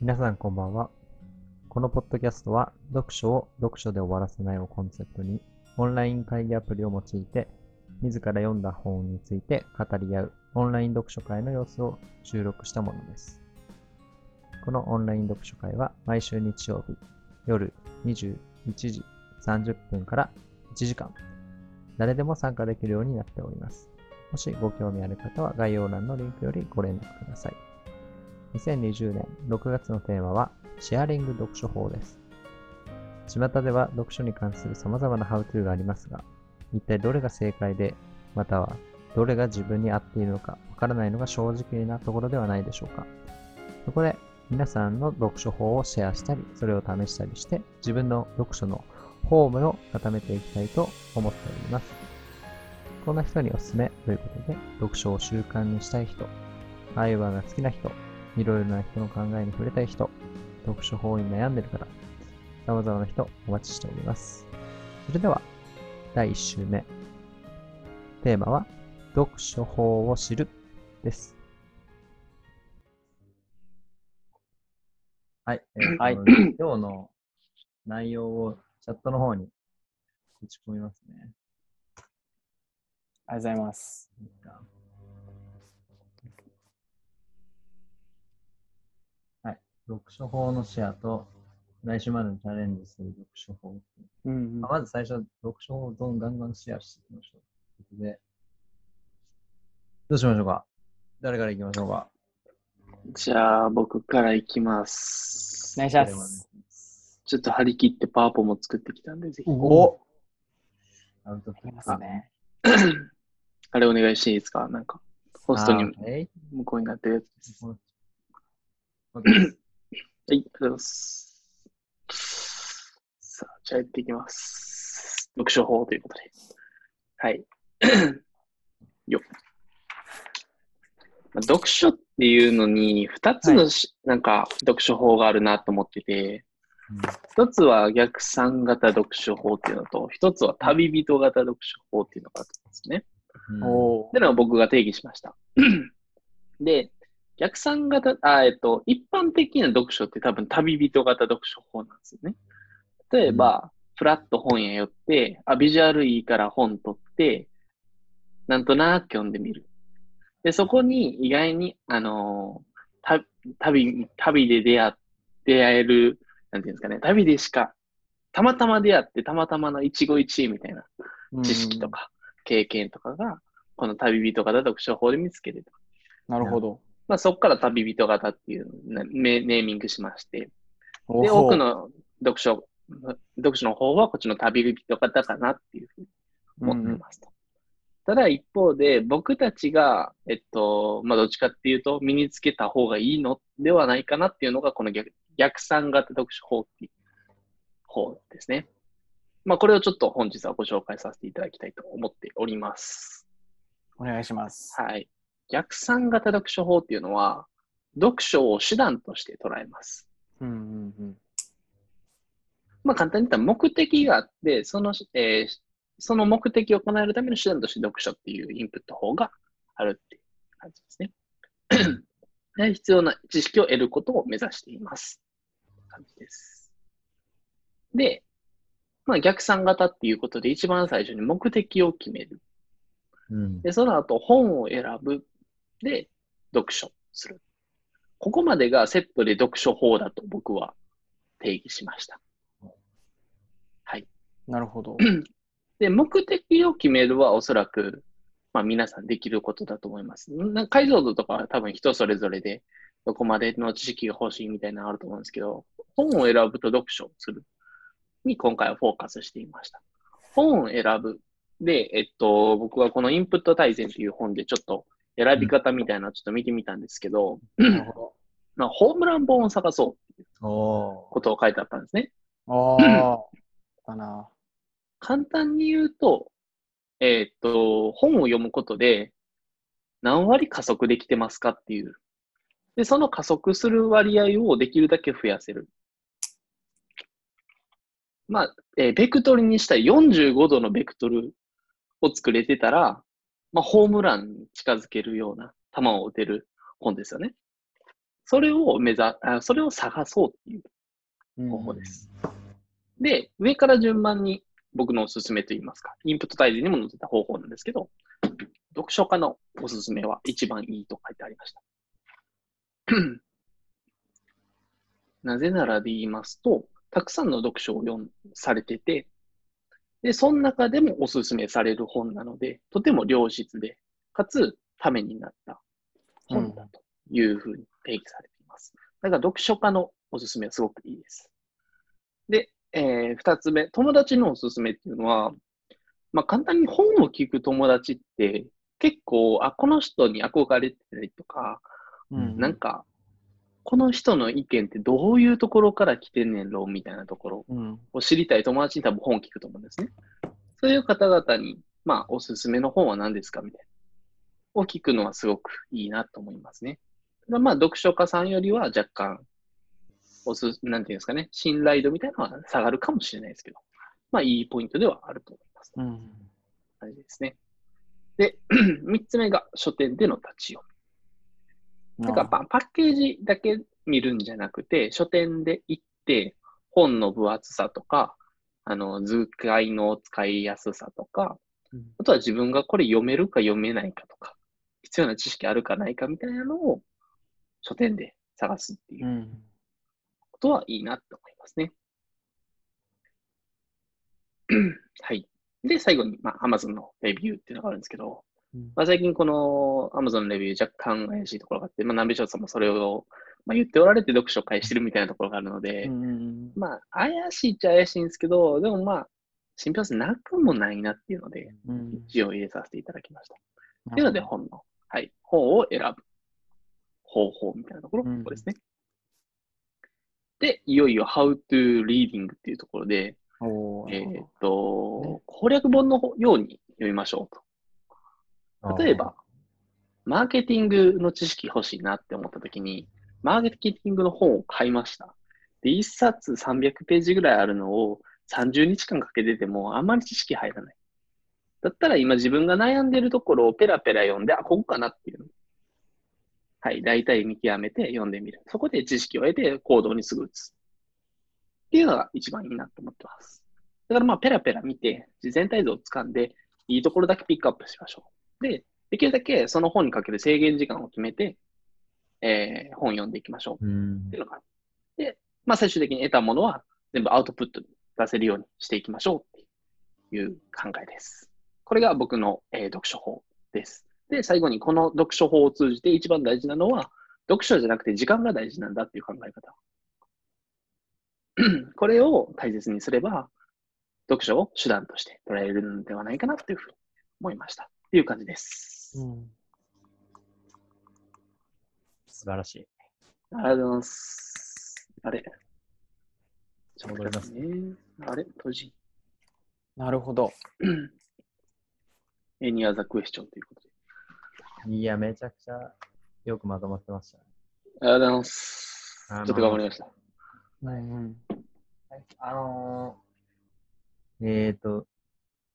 皆さんこんばんは。このポッドキャストは、読書を読書で終わらせないをコンセプトに、オンライン会議アプリを用いて、自ら読んだ本について語り合うオンライン読書会の様子を収録したものです。このオンライン読書会は毎週日曜日夜21時30分から1時間、誰でも参加できるようになっております。もしご興味ある方は概要欄のリンクよりご連絡ください。2020年6月のテーマはシェアリング読書法です。巷では読書に関する様々なハウトゥーがありますが、一体どれが正解で、またはどれが自分に合っているのかわからないのが正直なところではないでしょうか。そこで皆さんの読書法をシェアしたり、それを試したりして、自分の読書のフォームを固めていきたいと思っております。こんな人におすすめということで、読書を習慣にしたい人、会話が好きな人、いろいろな人の考えに触れたい人、読書法に悩んでる方、様々な人お待ちしております。それでは、第1週目。テーマは、読書法を知るです。はい。えー とはい今日の内容をチャットの方に打ち込みますね。ありがとうございます。いいかはい。読書法のシェアと、来週までにチャレンジする読書法。うんうんあまず最初、読書法をどんガンガンシェアしていきましょう。ということで、どうしましょうか？誰から行きましょうか？じゃあ、僕からいきますお。願いします。ちょっと張り切ってパワポも作ってきたんで、ぜひ。おアウトプいッますね。あれお願いしていいですか？なんか、ホストに。向こうになってるやつです。はい、ありがとうございます。さあ、じゃあやっていきます。読書法ということで。はい。よっ。まあ読書っていうのに、二つのし、なんか、読書法があるなと思ってて、一つは逆算型読書法っていうのと、一つは旅人型読書法っていうのがあるんですね。うんおっていうのを僕が定義しました。で、逆算型、あ、えっと、一般的な読書って多分旅人型読書法なんですよね。例えば、フラット本屋寄って、あ、ビジュアルいいから本取って、なんとなく読んでみる。で、そこに意外に、あのーた旅、旅で出会っ出会える、なんていうんですかね、旅でしか、たまたま出会って、たまたまの一期一会みたいな知識とか経験とかが、この旅人型読書法で見つけると。なるほど。まあ、そこから旅人型っていうネーミングしまして、で、多くの読書、読書の方はこっちの旅人型かなっていうふうに思ってますと。ただ一方で、僕たちが、えっと、まあ、どっちかっていうと、身につけた方がいいのではないかなっていうのが、この逆逆算型読書法っていう方ですね。まあ、これをちょっと本日はご紹介させていただきたいと思っております。お願いします。はい。逆算型読書法っていうのは、読書を手段として捉えます。うんうんうん。まあ簡単に言ったら目的があって、その、えーその目的を叶えるための手段として読書っていうインプット法があるっていう感じですね。で 必要な知識を得ることを目指しています。感じです。で、まあ逆算型っていうことで一番最初に目的を決める。うんで、その後本を選ぶ。で、読書する。ここまでがセットで読書法だと僕は定義しました。なるほど。で、目的を決めるはおそらく、まあ皆さんできることだと思います。な解像度とかは多分人それぞれで、どこまでの知識が欲しいみたいなのあると思うんですけど、本を選ぶと読書をするに今回はフォーカスしていました。本を選ぶ。で、えっと、僕はこのインプット大全という本でちょっと選び方みたいなちょっと見てみたんですけど、なるほまあ、ホームラン本を探そうってことを書いてあったんですね。ど。ああ。かな。簡単に言うと、えーっと、本を読むことで何割加速できてますかっていう。で、その加速する割合をできるだけ増やせる。まあ、えーベクトルにしたら45度のベクトルを作れてたら、まあ、ホームランに近づけるような球を打てる本ですよね。それを目ざあ、それを探そうっていううん方法です。で、上から順番に僕のおすすめといいますか、インプット大全にも載ってた方法なんですけど、読書家のおすすめは一番いいと書いてありました。なぜならで言いますと、たくさんの読書を読んされてて、で、その中でもおすすめされる本なので、とても良質で、かつためになった本だというふうに定義されています。だから読書家のおすすめはすごくいいです。で、えー二つ目、友達のおすすめっていうのは、まあ、簡単に本を聞く友達って結構、あ、この人に憧れてたりとか、うんなんか、この人の意見ってどういうところから来てんねんろみたいなところうんを知りたい友達に多分本を聞くと思うんですね。そういう方々に、まあ、おすすめの本は何ですかみたいな。を聞くのはすごくいいなと思いますね。ただまあ、読書家さんよりは若干、おす、なんていうんですかね、信頼度みたいなのは下がるかもしれないですけど、まあ、いいポイントではあると思います。うん感じですね。で、三つ目が書店での立ち読み。だからパパッケージだけ見るんじゃなくて、書店で行って、本の分厚さとか、あの、図解の使いやすさとか、うんあとは自分がこれ読めるか読めないかとか、必要な知識あるかないかみたいなのを書店で探すっていううんことはいいなと思いますね。はい。で、最後に、まあ、Amazon のレビューっていうのがあるんですけど、うんまあ、最近この Amazon のレビュー若干怪しいところがあって、まあ、南米翔さんもそれを、まあ、言っておられて読書を返してるみたいなところがあるので、まあ、怪しいっちゃ怪しいんですけど、でもまあ、信憑性なくもないなっていうので、うん。一応入れさせていただきました。うんというので、本の、はい、本を選ぶ方法みたいなところ、うん。ここですね。で、いよいよ How to Reading っていうところで、えーっと、攻略本のように読みましょうと。例えば、マーケティングの知識欲しいなって思ったときに、マーケティングの本を買いました。で、1冊300ページぐらいあるのを30日間かけててもあんまり知識入らない。だったら今自分が悩んでるところをペラペラ読んで、あ、ここかなっていうの。はい、大体見極めて読んでみる。そこで知識を得て行動にすぐ移す。っていうのが一番いいなと思ってます。だからまあペラペラ見て、全体像を掴んで、いいところだけピックアップしましょう。で、できるだけその本にかける制限時間を決めて、えー本読んでいきましょううんっていうのがあまあ最終的に得たものは全部アウトプットに出せるようにしていきましょうっていう考えです。これが僕の、えー読書法です。で、最後にこの読書法を通じて一番大事なのは、読書じゃなくて時間が大事なんだっていう考え方。これを大切にすれば、読書を手段として捉えるのではないかなというふうに思いました。っていう感じです。うん素晴らしい。ありがとうございます。あれ？ちょっと待ってね。あれ？閉じ。なるほど。エニアザクエスチョンということで。いや、めちゃくちゃよくまとまってましたね。ありがとうございます。ちょっと頑張りました。うんうんあのー、えっ、と、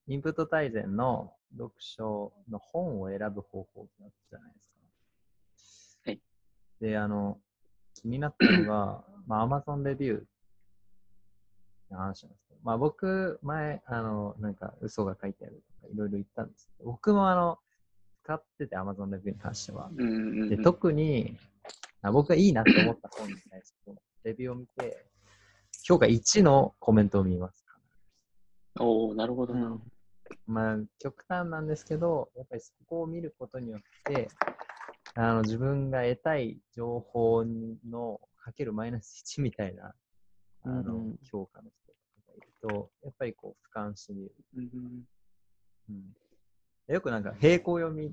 インプット大全の読書の本を選ぶ方法ってあったじゃないですか。はい。で、あの、気になったのが、まあ、Amazon レビューの話なんですけど、まあ僕、前、あの、なんか嘘が書いてあるとかいろいろ言ったんですけど、僕もあの、使ってて Amazon レビューに関しては。で、特に、あ僕がいいなと思った本に対して、レビューを見て、評価1のコメントを見ます。おおなるほどな。うんまあ、極端なんですけど、やっぱりそこを見ることによって、あの自分が得たい情報のかけるマイナス1みたいなあの、うんうん。評価の人とかがいると、やっぱりこう俯瞰してみる。うんうん、よくなんか平行読みっ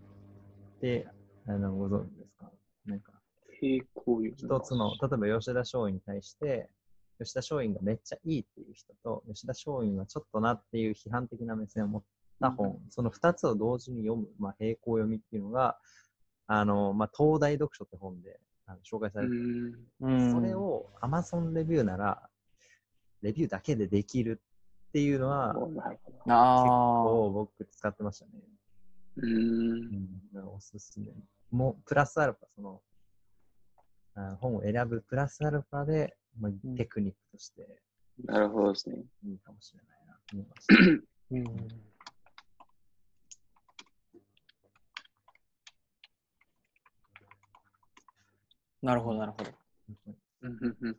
てあのご存知ですか？なんか平行輸一つの、例えば吉田松陰に対して、吉田松陰がめっちゃいいっていう人と、吉田松陰はちょっとなっていう批判的な目線を持った本、その二つを同時に読む、まあ、並行読みっていうのが、あの、まあ、東大読書って本であの紹介さうれてる、それを Amazon レビューなら、レビューだけでできるっていうのは、結構僕使ってましたね。うん。うん、おすすめ。もう、プラスアルファ、その、あの本を選ぶプラスアルファで、まあうん、テクニックとしてなるほどですね。いいかもしれないなと思いました。うん。なるほど、なるほど。うんうんうん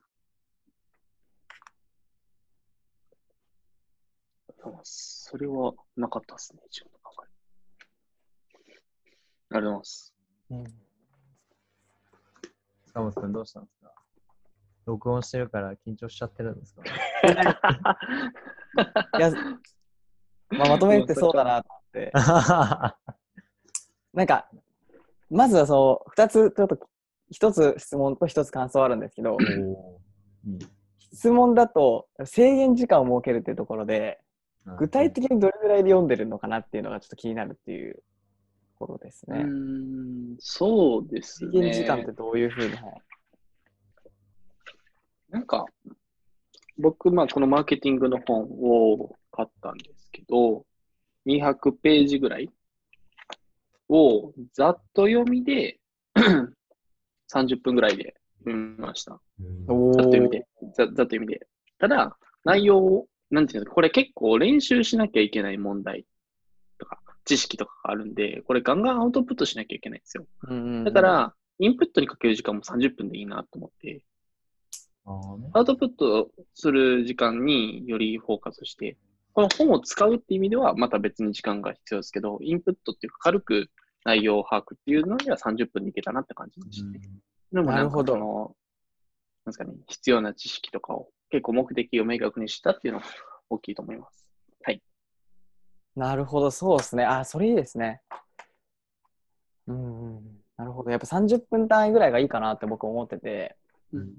それはなかったですね、自分の考え。ありがとうございます。うん塚本君どうしたんですか？録音してるから緊張しちゃってるんですか いや、まあ、まとめてそうだなと思って。なんか、まずはそう、二つ、ちょっと、一つ質問と一つ感想あるんですけど、おーいい質問だと制限時間を設けるっていうところで、具体的にどれぐらいで読んでるのかなっていうのがちょっと気になるっていうことですうね。ーん、そうです制ね。限時間ってどういうふうに、はいなんか、僕、まあ、このマーケティングの本を買ったんですけど、200ページぐらいをざっと読みで 30分ぐらいで読みました。おざっと読みーで。ざざっと読みで。ただ、内容を、なんていうんですか、これ結構練習しなきゃいけない問題とか、知識とかがあるんで、これガンガンアウトプットしなきゃいけないんですよ。だから、インプットにかける時間も30分でいいなと思って、アウトプットする時間によりフォーカスして、この本を使うっていう意味ではまた別に時間が必要ですけど、インプットっていうか軽く内容を把握っていうのには30分でいけたなって感じでして。でもなんかなるほどなんですかね、必要な知識とかを結構目的を明確にしたっていうのが大きいと思います。はい。なるほど、そうですね。あ、それいいですね。うんうん。なるほど。やっぱ30分単位ぐらいがいいかなって僕思ってて、うん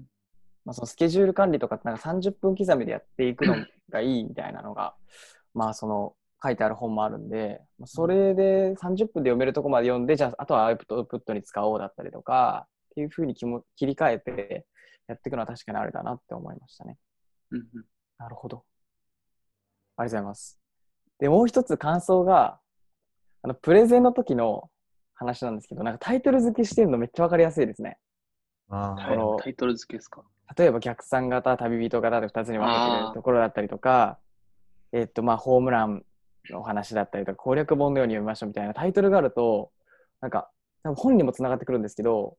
まあ、そのスケジュール管理とかってなんか30分刻みでやっていくのがいいみたいなのが、まあその書いてある本もあるんで、まあそれで30分で読めるとこまで読んで、じゃああとはアウトプットに使おうだったりとか、っていうふうに切り替えてやっていくのは確かにあれだなって思いましたね。うんうんなるほど。ありがとうございます。で、もう一つ感想が、あの、プレゼンの時の話なんですけど、なんかタイトル付けしてるのめっちゃわかりやすいですね。あタイトル付けですか？例えば逆算型、旅人型で2つに分けてるところだったりとか、えっと、まあ、ホームランのお話だったりとか、攻略本のように読みましょうみたいなタイトルがあると、なんか、多分本にもつながってくるんですけど、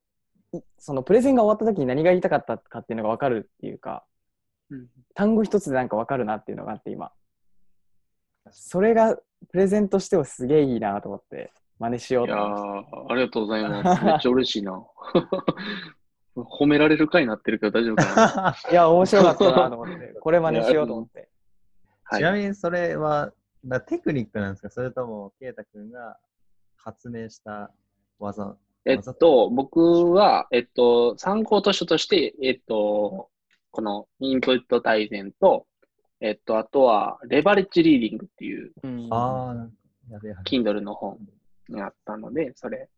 いそのプレゼンが終わった時に何が言いたかったかっていうのが分かるっていうか、うん単語一つでなんか分かるなっていうのがあって今。それがプレゼントしてはすげえいいなと思って、真似しようと思いましー、ありがとうございます。めっちゃ嬉しいな。褒められる回になってるけど大丈夫かなた。いや、面白かったなと思って、これ真似しようと思って。はいちなみにそれは、だテクニックなんですか？それとも、ケイタ君が発明した技？えっと、僕は、えっと、参考図書として、えっと、このインプット大全と、えっと、あとは、レバレッジリーディングっていう、うんああ、なんか、やべえ話。Kindle の本にあったので、それ。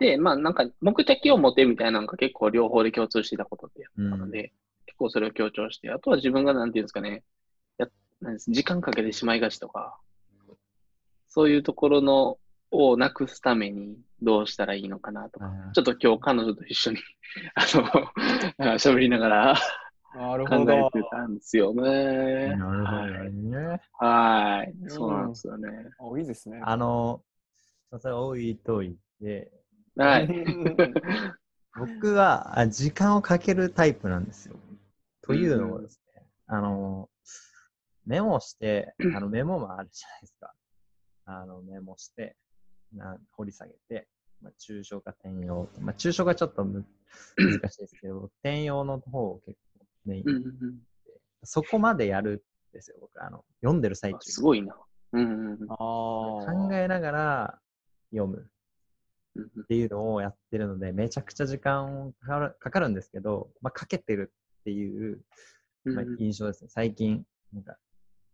で、まあ、なんか、目的を持てみたいなのが結構両方で共通していたことであったので、結構それを強調して、あとは自分がなんていうんですかね、やなんです時間かけてしまいがちとか、そういうところの、をなくすためにどうしたらいいのかなとか、ちょっと今日彼女と一緒に、あの、喋りながらなる考ほど。えてたんですよね。なるほはい。どね。はい。んそうなんですよね。おいいですね。あの、それ置いといて、はい。僕はあ時間をかけるタイプなんですよ。というのもですね、あの、メモして、あのメモもあるじゃないですか。あのメモして、な掘り下げて、まあ、抽象化転用と。まあ、抽象化ちょっとむ難しいですけど、転用の方を結構メイン、うんうんうんそこまでやるんですよ、僕。あの読んでる最あ中。すごいな。うんうんうんああ。考えながら読む。っていうのをやってるので、めちゃくちゃ時間かかるかかるんですけど、まあ、かけてるっていう、まあ、印象ですね。最近、なんか、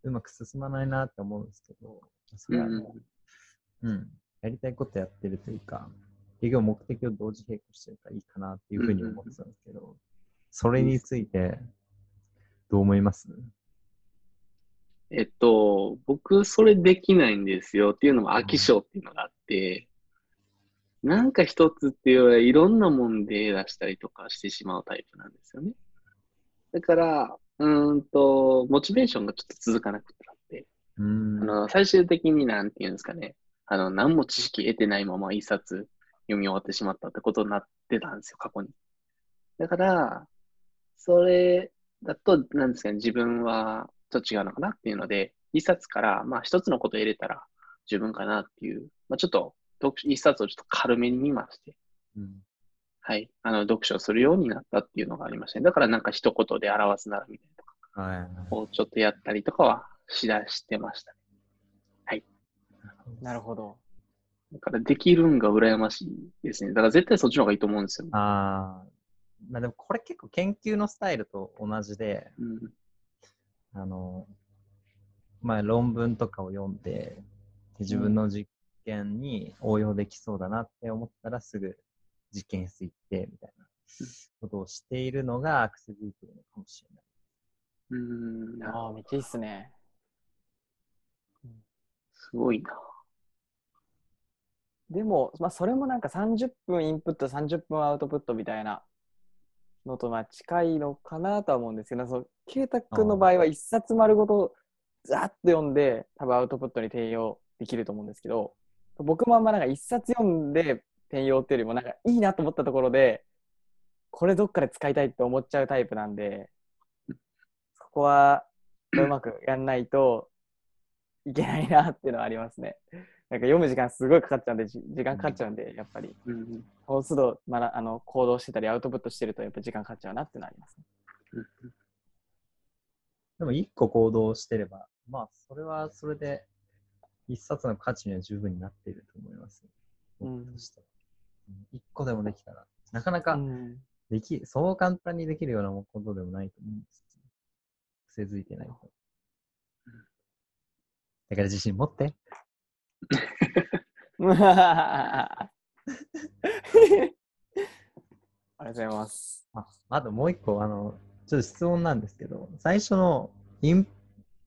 うまく進まないなって思うんですけど、それはもう、うん、やりたいことやってるというか、結局目的を同時並行してるからいいかなっていうふうに思ってたんですけど、それについて、どう思います？えっと、僕、それできないんですよっていうのも飽き性っていうのがあって、なんか一つっていうよりはいろんなもんで出したりとかしてしまうタイプなんですよね。だから、うーんと、モチベーションがちょっと続かなくなって、うんあの、最終的になんていうんですかね、あの、何も知識得てないまま一冊読み終わってしまったってことになってたんですよ、過去に。だから、それだと、なんですかね、自分はちょっと違うのかなっていうので、一冊から、まあ一つのことを入れたら十分かなっていう、まあちょっと、読書一冊をちょっと軽めに見まして、うんはい、あの、読書をするようになったっていうのがありましたね。だからなんか一言で表すならみたいなとかはいはいをちょっとやったりとかはしだしてましたね。なるほど。だからできるんが羨ましいですね。だから絶対そっちの方がいいと思うんですよ。ああ、まあでもこれ結構研究のスタイルと同じで、うん。あの、まあ論文とかを読んで、で自分の実験に応用できそうだなって思ったらすぐ実験室行って、みたいなことをしているのがアクセスいいのかもしれない。うん。ああ、めっちゃいいっすね。すごいな。でも、まあ、それもなんか30分インプット、30分アウトプットみたいなのとまあ近いのかなとは思うんですけど、そのケイタ君の場合は一冊丸ごとざーっと読んで、多分アウトプットに転用できると思うんですけど、僕もあんまなんか一冊読んで転用っていうよりも、なんかいいなと思ったところで、これどっかで使いたいって思っちゃうタイプなんで、そこはうまくやんないといけないなっていうのはありますね。なんか読む時間すごいかかっちゃうんで、じ時間かかっちゃうんで、やっぱり、うん。その都度、まだあの行動してたり、アウトプットしてると、やっぱ時間かかっちゃうなっていうのはありますね。でも一個行動してれば、まあそれはそれで一冊の価値には十分になっていると思います。うん僕としてはうん一個でもできたら、なかなかうんでき、そう簡単にできるようなことでもないと思うんです。癖づいてないと。だから自信持って。ありがとうございます。ああともう一個、あの、ちょっと質問なんですけど、最初のイン、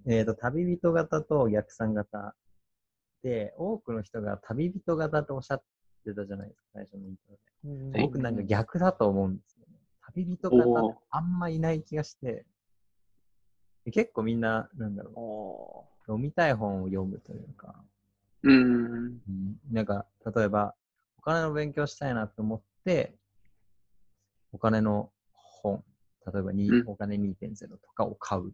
えっ、と、旅人型と逆算型で、多くの人が旅人型とおっしゃってたじゃないですか、最初のイントロで。僕なんか逆だと思うんですよね。旅人型ってあんまいない気がして、で結構みんな、なんだろおう、読みたい本を読むというか、うん。うんなんか、例えば、お金の勉強したいなと思って、お金の本、例えばに、うんお金2.0とかを買う。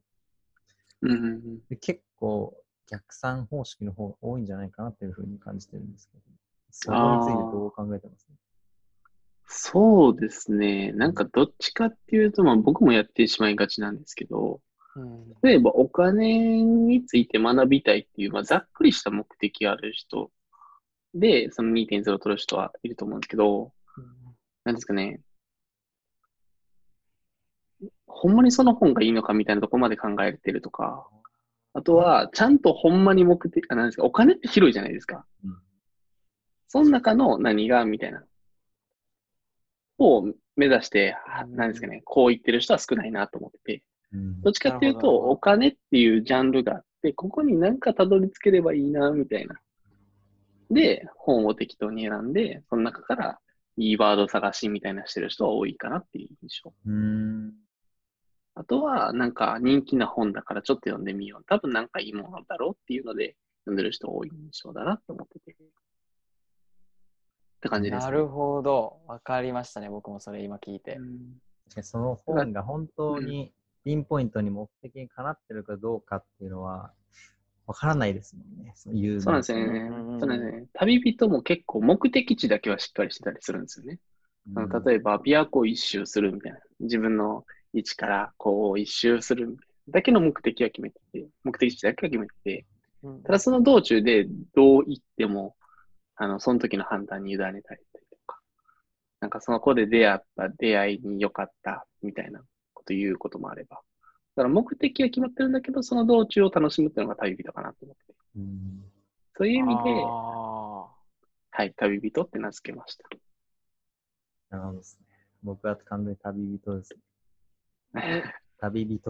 うん。で結構、逆算方式の方が多いんじゃないかなっていうふうに感じてるんですけど、そこについてどう考えてます？そうですね。なんかどっちかっていうと、まあ僕もやってしまいがちなんですけど、うん。例えばお金について学びたいっていう、まあ、ざっくりした目的がある人で、その2.0を取る人はいると思うんですけど、なんですかね。ほんまにその本がいいのかみたいなところまで考えてるとか、あとは、ちゃんとほんまに目的、あ、なんですか、お金って広いじゃないですか。うんその中の何が、みたいな。を目指して、はうんなんですかね、こう言ってる人は少ないなと思ってて。うんどっちかっていうと、お金っていうジャンルがあって、ここになんかたどり着ければいいな、みたいな。で、本を適当に選んで、その中からいいワード探しみたいなしてる人は多いかなっていう印象。うーん。あとは、なんか人気な本だからちょっと読んでみよう。多分なんかいいものだろうっていうので、読んでる人多い印象だなって思ってて。って感じです、ね。なるほど。わかりましたね。僕もそれ今聞いてう。ん確かにその本が本当にピンポイントに目的にかなってるかどうかっていうのは、わからないですもんね。そういうそうなんですよね。うんうんそうなんですね。旅人も結構目的地だけはしっかりしてたりするんですよね。あの例えば、琵琶湖一周するみたいな。自分の位置からこう一周する。だけの目的は決めてて、目的地だけは決めてて、うんただその道中でどう行っても、あの、その時の判断に委ねたりとか、なんかその子で出会った出会いに良かったみたいなこと言うこともあれば。だから目的は決まってるんだけど、その道中を楽しむっていうのが旅人かなと思って。うんそういう意味で、あはい、旅人って名付けました。なるほどですね。僕は完全に旅人ですね。ー 旅人でいい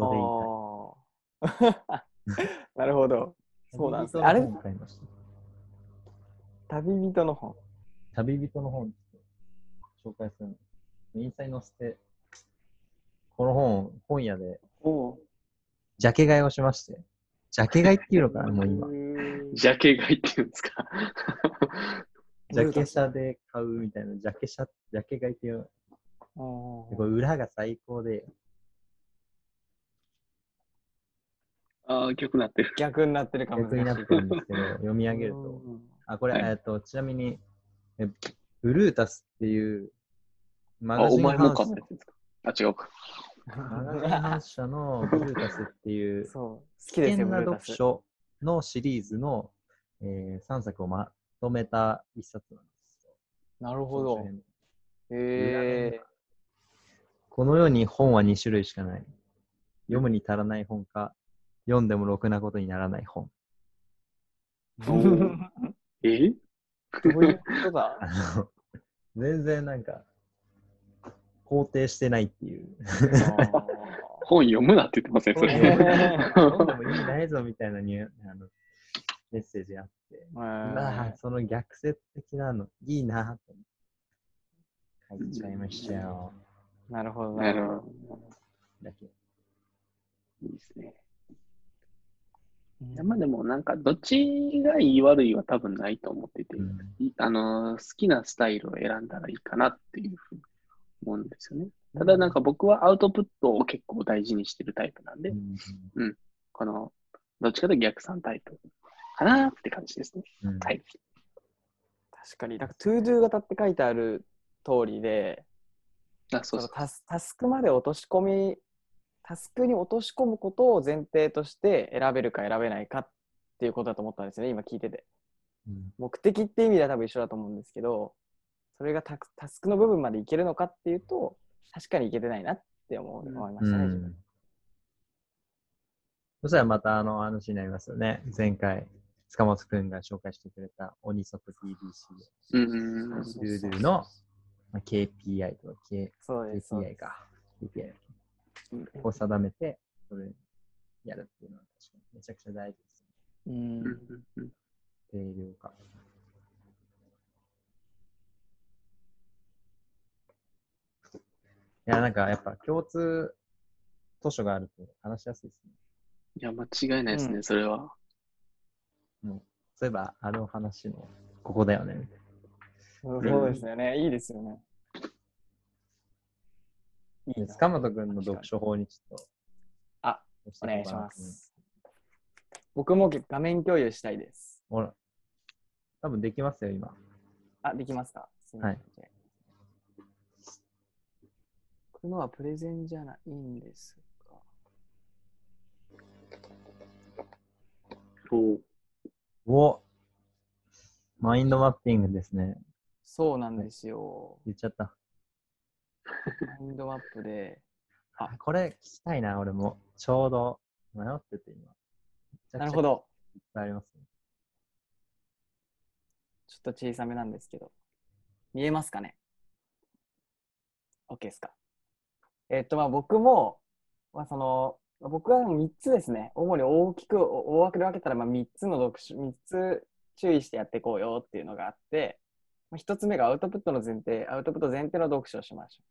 たい。なるほど。そうなんですね。あれ？旅人の本旅人の本。紹介するの。インスタに載せて、この本、本屋で、おジャケ買いをしまして。ジャケ買いっていうのかな、もう今。ジャケ買いっていうんですか？ジャケ写で買うみたいな、ジャケ写、ジャケ買いっていう裏が最高で、ああ、曲なってる。逆になってるかも逆になってるんですけど、読み上げると。あ、これ、はいえっと、ちなみに、えブルータスっていうマあ、ガジンお前もハウス買ったやつですか？あ、違うか。マガジンハウス社の ブルータスっていうそう。好きですよ、危険な読書のシリーズの、えー3作をまとめた一冊なんですよ。なるほどえ。この世に本は2種類しかない。読むに足らない本か、読んでもろくなことにならない本。え？どういうことだ？あの全然なんか、肯定してないっていう。本読むなって言ってません、そ本れ。読んでも意味ないぞみたいなニュあのメッセージがあって、まあ、その逆説的なの、いいなって書いちゃいましたよ。なるほど。なるほど。だけ。いいですね。いやまあでもなんか、どっちがいい悪いは多分ないと思ってて、うんいあのー好きなスタイルを選んだらいいかなっていうふうに思うんですよね。ただなんか僕はアウトプットを結構大事にしてるタイプなんで、うんこの、どっちかというと逆算タイプかなって感じですね。うんはい。確かに。なんか、 To Do 型って書いてある通りで、あ、そうタスタスクまで落とし込み、タスクに落とし込むことを前提として選べるか選べないかっていうことだと思ったんですよね、今聞いてて。うん目的って意味では多分一緒だと思うんですけど、それがタスクの部分までいけるのかっていうと、確かにいけてないなって思ううん思いましたね、うん自分。そしたらまたあの話になりますよね。前回、塚本くんが紹介してくれた鬼速 TBC うんうんうん。で、ルールのまあ KPI とか K KPI すか。KPI うんを定めて、それやるっていうのは確かにめちゃくちゃ大事ですね。うん。定量化。いや、なん。かやっぱ共通図書があると話しやすいですね。いや、間違いないですね、うん。それは。そういえば、あの話のここだよね。そうそうですよね。いいですよね。いいな塚本くんの読書法にちょっと。あ、お願いし。ます。僕も画面共有したいです。ほら。多分できますよ、今。あ、できますか？すみません。これのはプレゼンじゃないんですが。おおマインドマッピングですね。そうなんですよ。言っちゃった。マインドマップで、あ、これ聞きたいな、俺も。ちょうど迷ってて、今。なるほ。ど。いっぱいありますね。ちょっと小さめなんですけど。見えますかね ?OK ですか？えっと、まあ僕も、まあその、僕は3つですね。主に大きく、お大枠で分けたら、まあ3つの読書、3つ注意してやっていこうよっていうのがあって、まあ、1つ目がアウトプットの前提、アウトプット前提の読書をしましょう。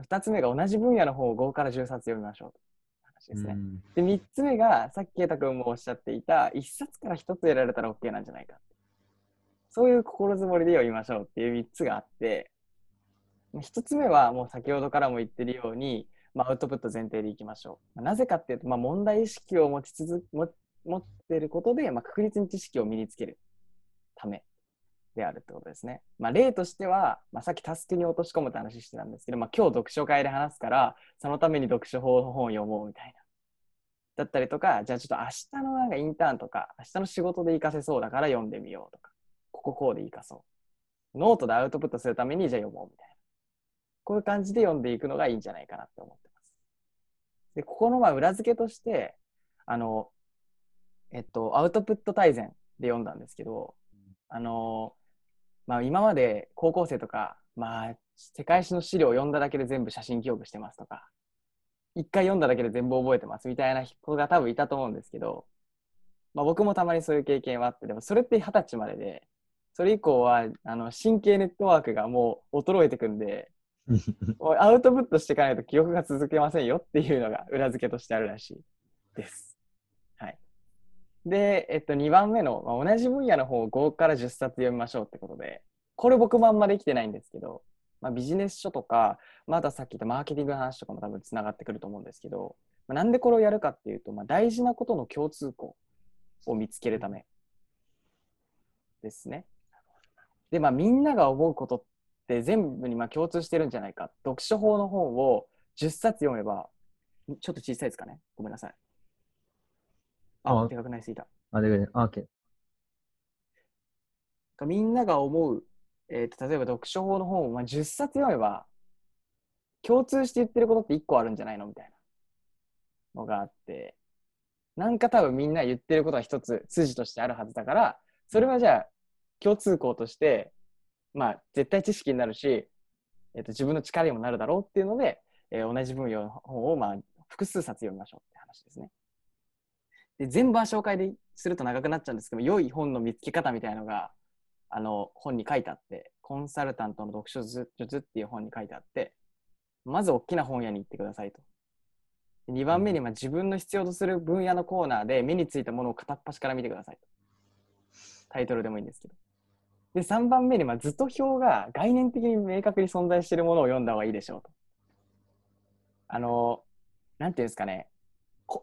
2つ目が同じ分野の本を5から10冊読みましょうという話ですね。うんで、3つ目が、さっき圭太君もおっしゃっていた、1冊から1つ得られたら OK なんじゃないか。そういう心づもりで読みましょうっていう3つがあって、1つ目はもう先ほどからも言ってるように、まあ、アウトプット前提でいきましょう。まあなぜかっていうと、まあ、問題意識を持ち続も持っていることで、まあ、確実に知識を身につけるためであるってことですね。まあ、例としては、まあ、さっきタスクに落とし込むって話してたんですけど、まあ、今日読書会で話すから、そのために読書法の本を読もうみたいな。だったりとか、じゃあちょっと明日のなんかインターンとか、明日の仕事で活かせそうだから読んでみようとか、こここうで活かそう。ノートでアウトプットするためにじゃあ読もうみたいな。こういう感じで読んでいくのがいいんじゃないかなって思ってます。で、ここのまあ裏付けとして、あの、えっと、アウトプット大全で読んだんですけど、あの、まあ今まで高校生とか、まあ世界史の資料を読んだだけで全部写真記憶してますとか、一回読んだだけで全部覚えてますみたいな子が多分いたと思うんですけど、まあ僕もたまにそういう経験はあって、でもそれって二十歳までで、それ以降はあの神経ネットワークがもう衰えてくんで、アウトプットしていかないと記憶が続けませんよっていうのが裏付けとしてあるらしいです。で、えっと、2番目の、まあ、同じ分野の本を5から10冊読みましょうってことで、これ僕もあんまできてないんですけど、まあ、ビジネス書とか、またさっき言ったマーケティングの話とかも多分つながってくると思うんですけど、まあ、なんでこれをやるかっていうと、まあ、大事なことの共通項を見つけるためですね。で、まあ、みんなが思うことって全部にまあ共通してるんじゃないか。読書法の本を10冊読めば、ちょっと小さいですかねごめんなさい。あ、あでかくなりすぎた。あ、で、あ、オッケー。みんなが思う、えーと例えば読書法の本をまあ10冊読めば、共通して言ってることって1個あるんじゃないのみたいなのがあって、なんか多分みんな言ってることは一つ筋としてあるはずだから、それはじゃあ共通項として、まあ絶対知識になるし、えーと自分の力にもなるだろうっていうので、えー同じ分野の本をまあ複数冊読みましょうって話ですね。で全部は紹介ですると長くなっちゃうんですけど、良い本の見つけ方みたいなのが、あの本に書いてあって、コンサルタントの読書術っていう本に書いてあって、まず大きな本屋に行ってくださいと。2番目にまあ自分の必要とする分野のコーナーで目についたものを片っ端から見てくださいと。タイトルでもいいんですけど。で、3番目にまあ図と表が概念的に明確に存在しているものを読んだ方がいいでしょうと。あの、なんていうんですかね、こ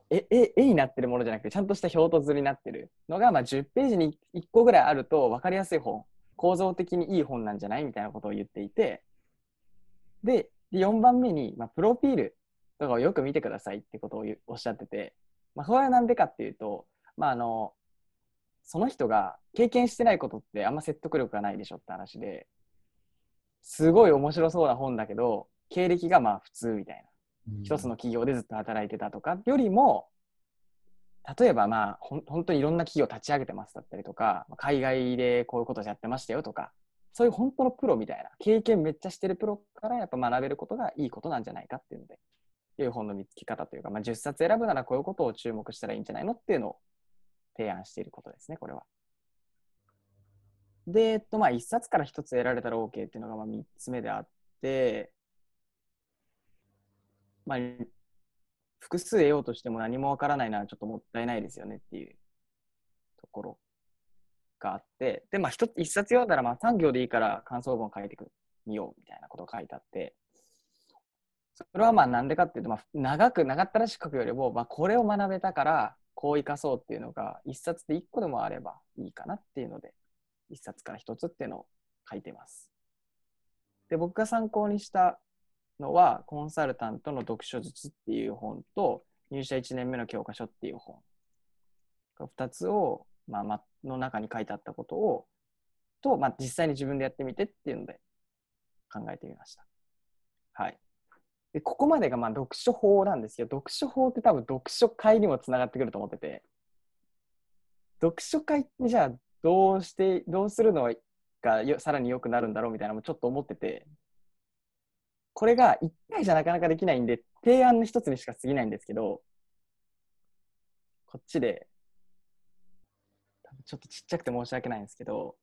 絵絵絵になってるものじゃなくて、ちゃんとした表と図になってるのが、まあ、10ページに1個ぐらいあると分かりやすい本、構造的にいい本なんじゃないみたいなことを言っていて、で、で4番目に、まあ、プロフィールとかをよく見てくださいってことをおっしゃってて、まあ、これはなんでかっていうと、まあ、あの、その人が経験してないことってあんま説得力がないでしょって話で、すごい面白そうな本だけど、経歴がまあ普通みたいな。一つの企業でずっと働いてたとかよりも、例えばまあ、本当にいろんな企業立ち上げてますだったりとか、海外でこういうことやってましたよとか、そういう本当のプロみたいな、経験めっちゃしてるプロからやっぱ学べることがいいことなんじゃないかっていうので、いう本の見つけ方というか、まあ、10冊選ぶならこういうことを注目したらいいんじゃないのっていうのを提案していることですね、これは。で、えっと、まあ、1冊から1つ得られたら OK っていうのがまあ3つ目であって、まあ、複数得ようとしても何もわからないのはちょっともったいないですよねっていうところがあって、で、まあ、一冊読んだら、まあ、3行でいいから感想文を書いてみようみたいなことが書いてあって、それはまあなんでかっていうと、まあ、長く、長ったらしく書くよりも、まあ、これを学べたから、こう生かそうっていうのが、一冊で一個でもあればいいかなっていうので、一冊から一つっていうのを書いてます。で、僕が参考にしたのは、コンサルタントの読書術っていう本と、入社1年目の教科書っていう本。2つを、まあ、ま、の中に書いてあったことを、と、まあ、実際に自分でやってみてっていうので考えてみました。はい。で、ここまでがまあ読書法なんですけど、読書法って多分読書会にもつながってくると思ってて、読書会ってじゃあどうして、どうするのがよさらに良くなるんだろうみたいなのもちょっと思ってて、これが1回じゃなかなかできないんで、提案の一つにしか過ぎないんですけど、こっちで、ちょっとちっちゃくて申し訳ないんですけど、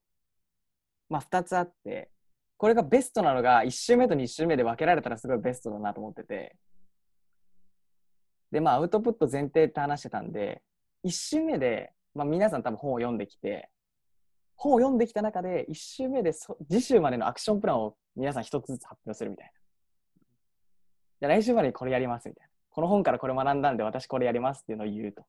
まあ2つあって、これがベストなのが1周目と2周目で分けられたらすごいベストだなと思ってて、で、まあアウトプット前提って話してたんで、1周目で、まあ皆さん多分本を読んできて、本を読んできた中で1周目でそ次週までのアクションプランを皆さん一つずつ発表するみたいな。じゃあ来週までにこれやりますみたいな。この本からこれ学んだんで私これやりますっていうのを言うと。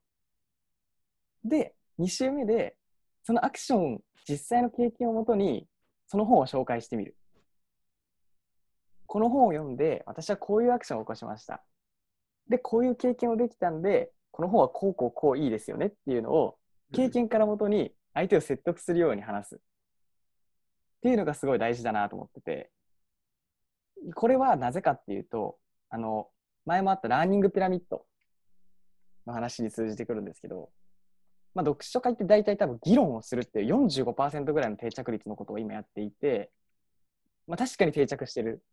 で、2週目で、そのアクション、実際の経験をもとに、その本を紹介してみる。この本を読んで、私はこういうアクションを起こしました。で、こういう経験をできたんで、この本はこうこうこういいですよねっていうのを、経験からもとに相手を説得するように話す。っていうのがすごい大事だなと思ってて、これはなぜかっていうと、あの、前もあったラーニングピラミッドの話に通じてくるんですけど、まあ、読書会って大体多分議論をするっていう45%ぐらいの定着率のことを今やっていて、まあ、確かに定着してる。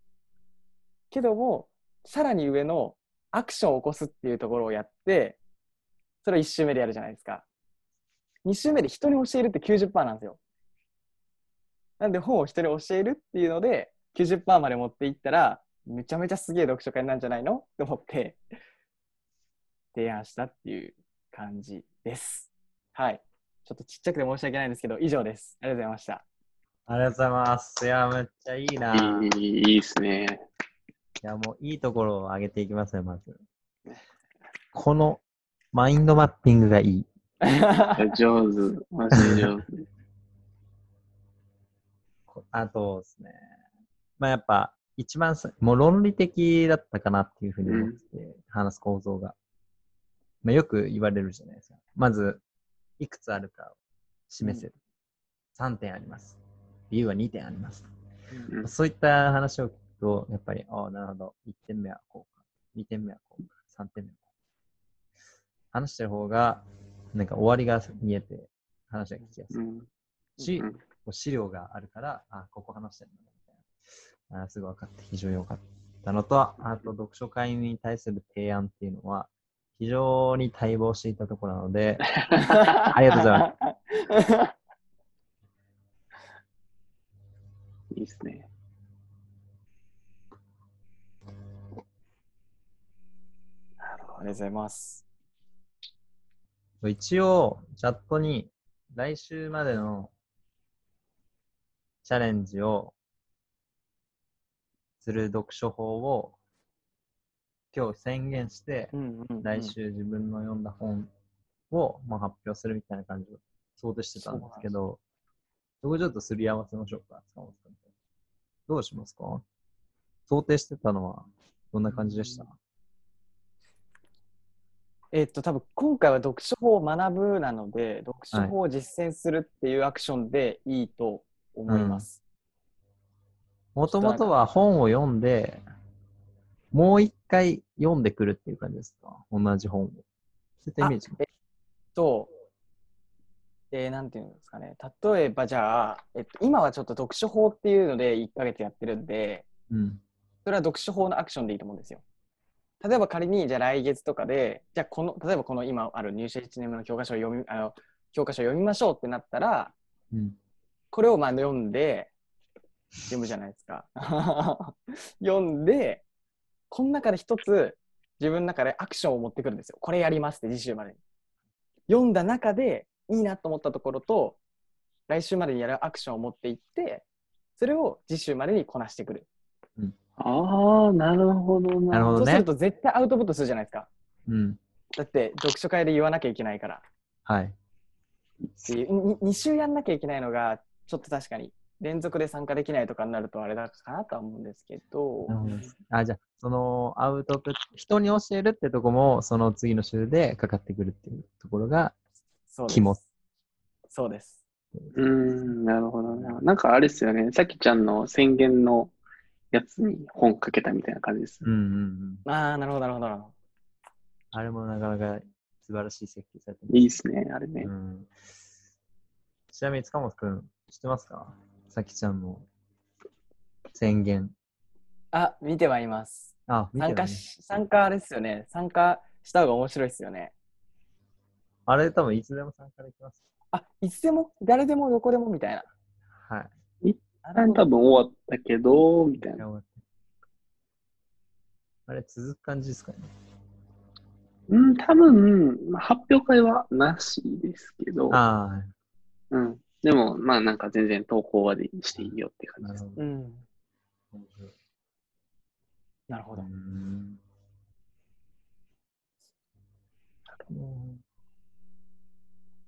けども、さらに上のアクションを起こすっていうところをやって、それを1周目でやるじゃないですか。2周目で人に教えるって90%なんですよ。なんで本を人に教えるっていうので、90%まで持っていったら、めちゃめちゃすげえ読書会なんじゃないの？と思って、提案したっていう感じです。はい。ちょっとちっちゃくて申し訳ないんですけど、以上です。ありがとうございました。ありがとうございます。いや、めっちゃいいな。いいいいいですね。や、もういいところを上げていきますね、まず。このマインドマッピングがいい。上手。マジで上手。こあとですね。まあやっぱ、一番さ、もう論理的だったかなっていうふうに思ってて、話す構造が。まあよく言われるじゃないですか。まず、いくつあるかを示せる。3点あります。理由は2点あります。うんそういった話を聞くと、やっぱり、ああ、なるほど。1点目はこうか。2点目はこうか。3点目はこうか。話してる方が、なんか終わりが見えて、話が聞きやすい。うんし、資料があるから、あ、ここ話してるんだ。あすぐ分かって非常に良かったのと、あと読書会に対する提案っていうのは、非常に待望していたところなので、ありがとうございます。いいですね。ありがとうございます。一応、チャットに来週までのチャレンジをする読書法を今日宣言して、うんうんうん。来週自分の読んだ本を、まあ、発表するみたいな感じを想定してたんですけど、そこちょっとすり合わせましょうか、塚本さんとどうしますか？想定してたのはどんな感じでした、えっと、多分今回は読書法を学ぶなので、読書法を実践するっていうアクションでいいと思います。もともとは本を読んで、もう一回読んでくるっていう感じですか？同じ本を。そういったイメージあえっと、えーなんていうんですかね。例えばじゃあ、えっと、今はちょっと読書法っていうので1ヶ月やってるんで、うん。それは読書法のアクションでいいと思うんですよ。例えば仮に、じゃあ来月とかで、じゃあこの、例えばこの今ある入社1年目の教科書を読み、あの、教科書を読みましょうってなったら、うん。これをまあ読んで、読むじゃないですか。読んで、この中で一つ自分の中でアクションを持ってくるんですよ。これやりますって次週までに。読んだ中でいいなと思ったところと、来週までにやるアクションを持っていって、それを次週までにこなしてくる。ああ、なるほどな。なるほどねそうする。と絶対アウトプットするじゃないですか。うん。だって読書会で言わなきゃいけないから。はい。っていう2週やんなきゃいけないのが、ちょっと確かに連続で参加できないとかになるとあれだかなとは思うんですけど。なるほどですあ、じゃあ、そのアウトプット、人に教えるってとこも、その次の週でかかってくるっていうところが、そうです肝そうです。うーん、なるほどな。なんかあれですよね。さきちゃんの宣言のやつに本かけたみたいな感じです。うんうんうん。ああ、なるほど、なるほどなるほど。あれもなかなか素晴らしい設計されてますいいですね、あれね。うん。ちなみに塚本くん、知ってますか？さきちゃんの宣言。あ、見てまいります。あ、見て参加。し、参加ですよね。参加した方が面白いですよね。あれ多分いつでも参加できます。あ、いつでも、誰でも、どこでもみたいな。はい。なるほど多分終わったけど、みたいな。あれ続く感じですかね。うん、多分、まあ、発表会はなしですけど、あうん。でも、まあなんか全然投稿はでしていいよってあ、感じです。なるほど。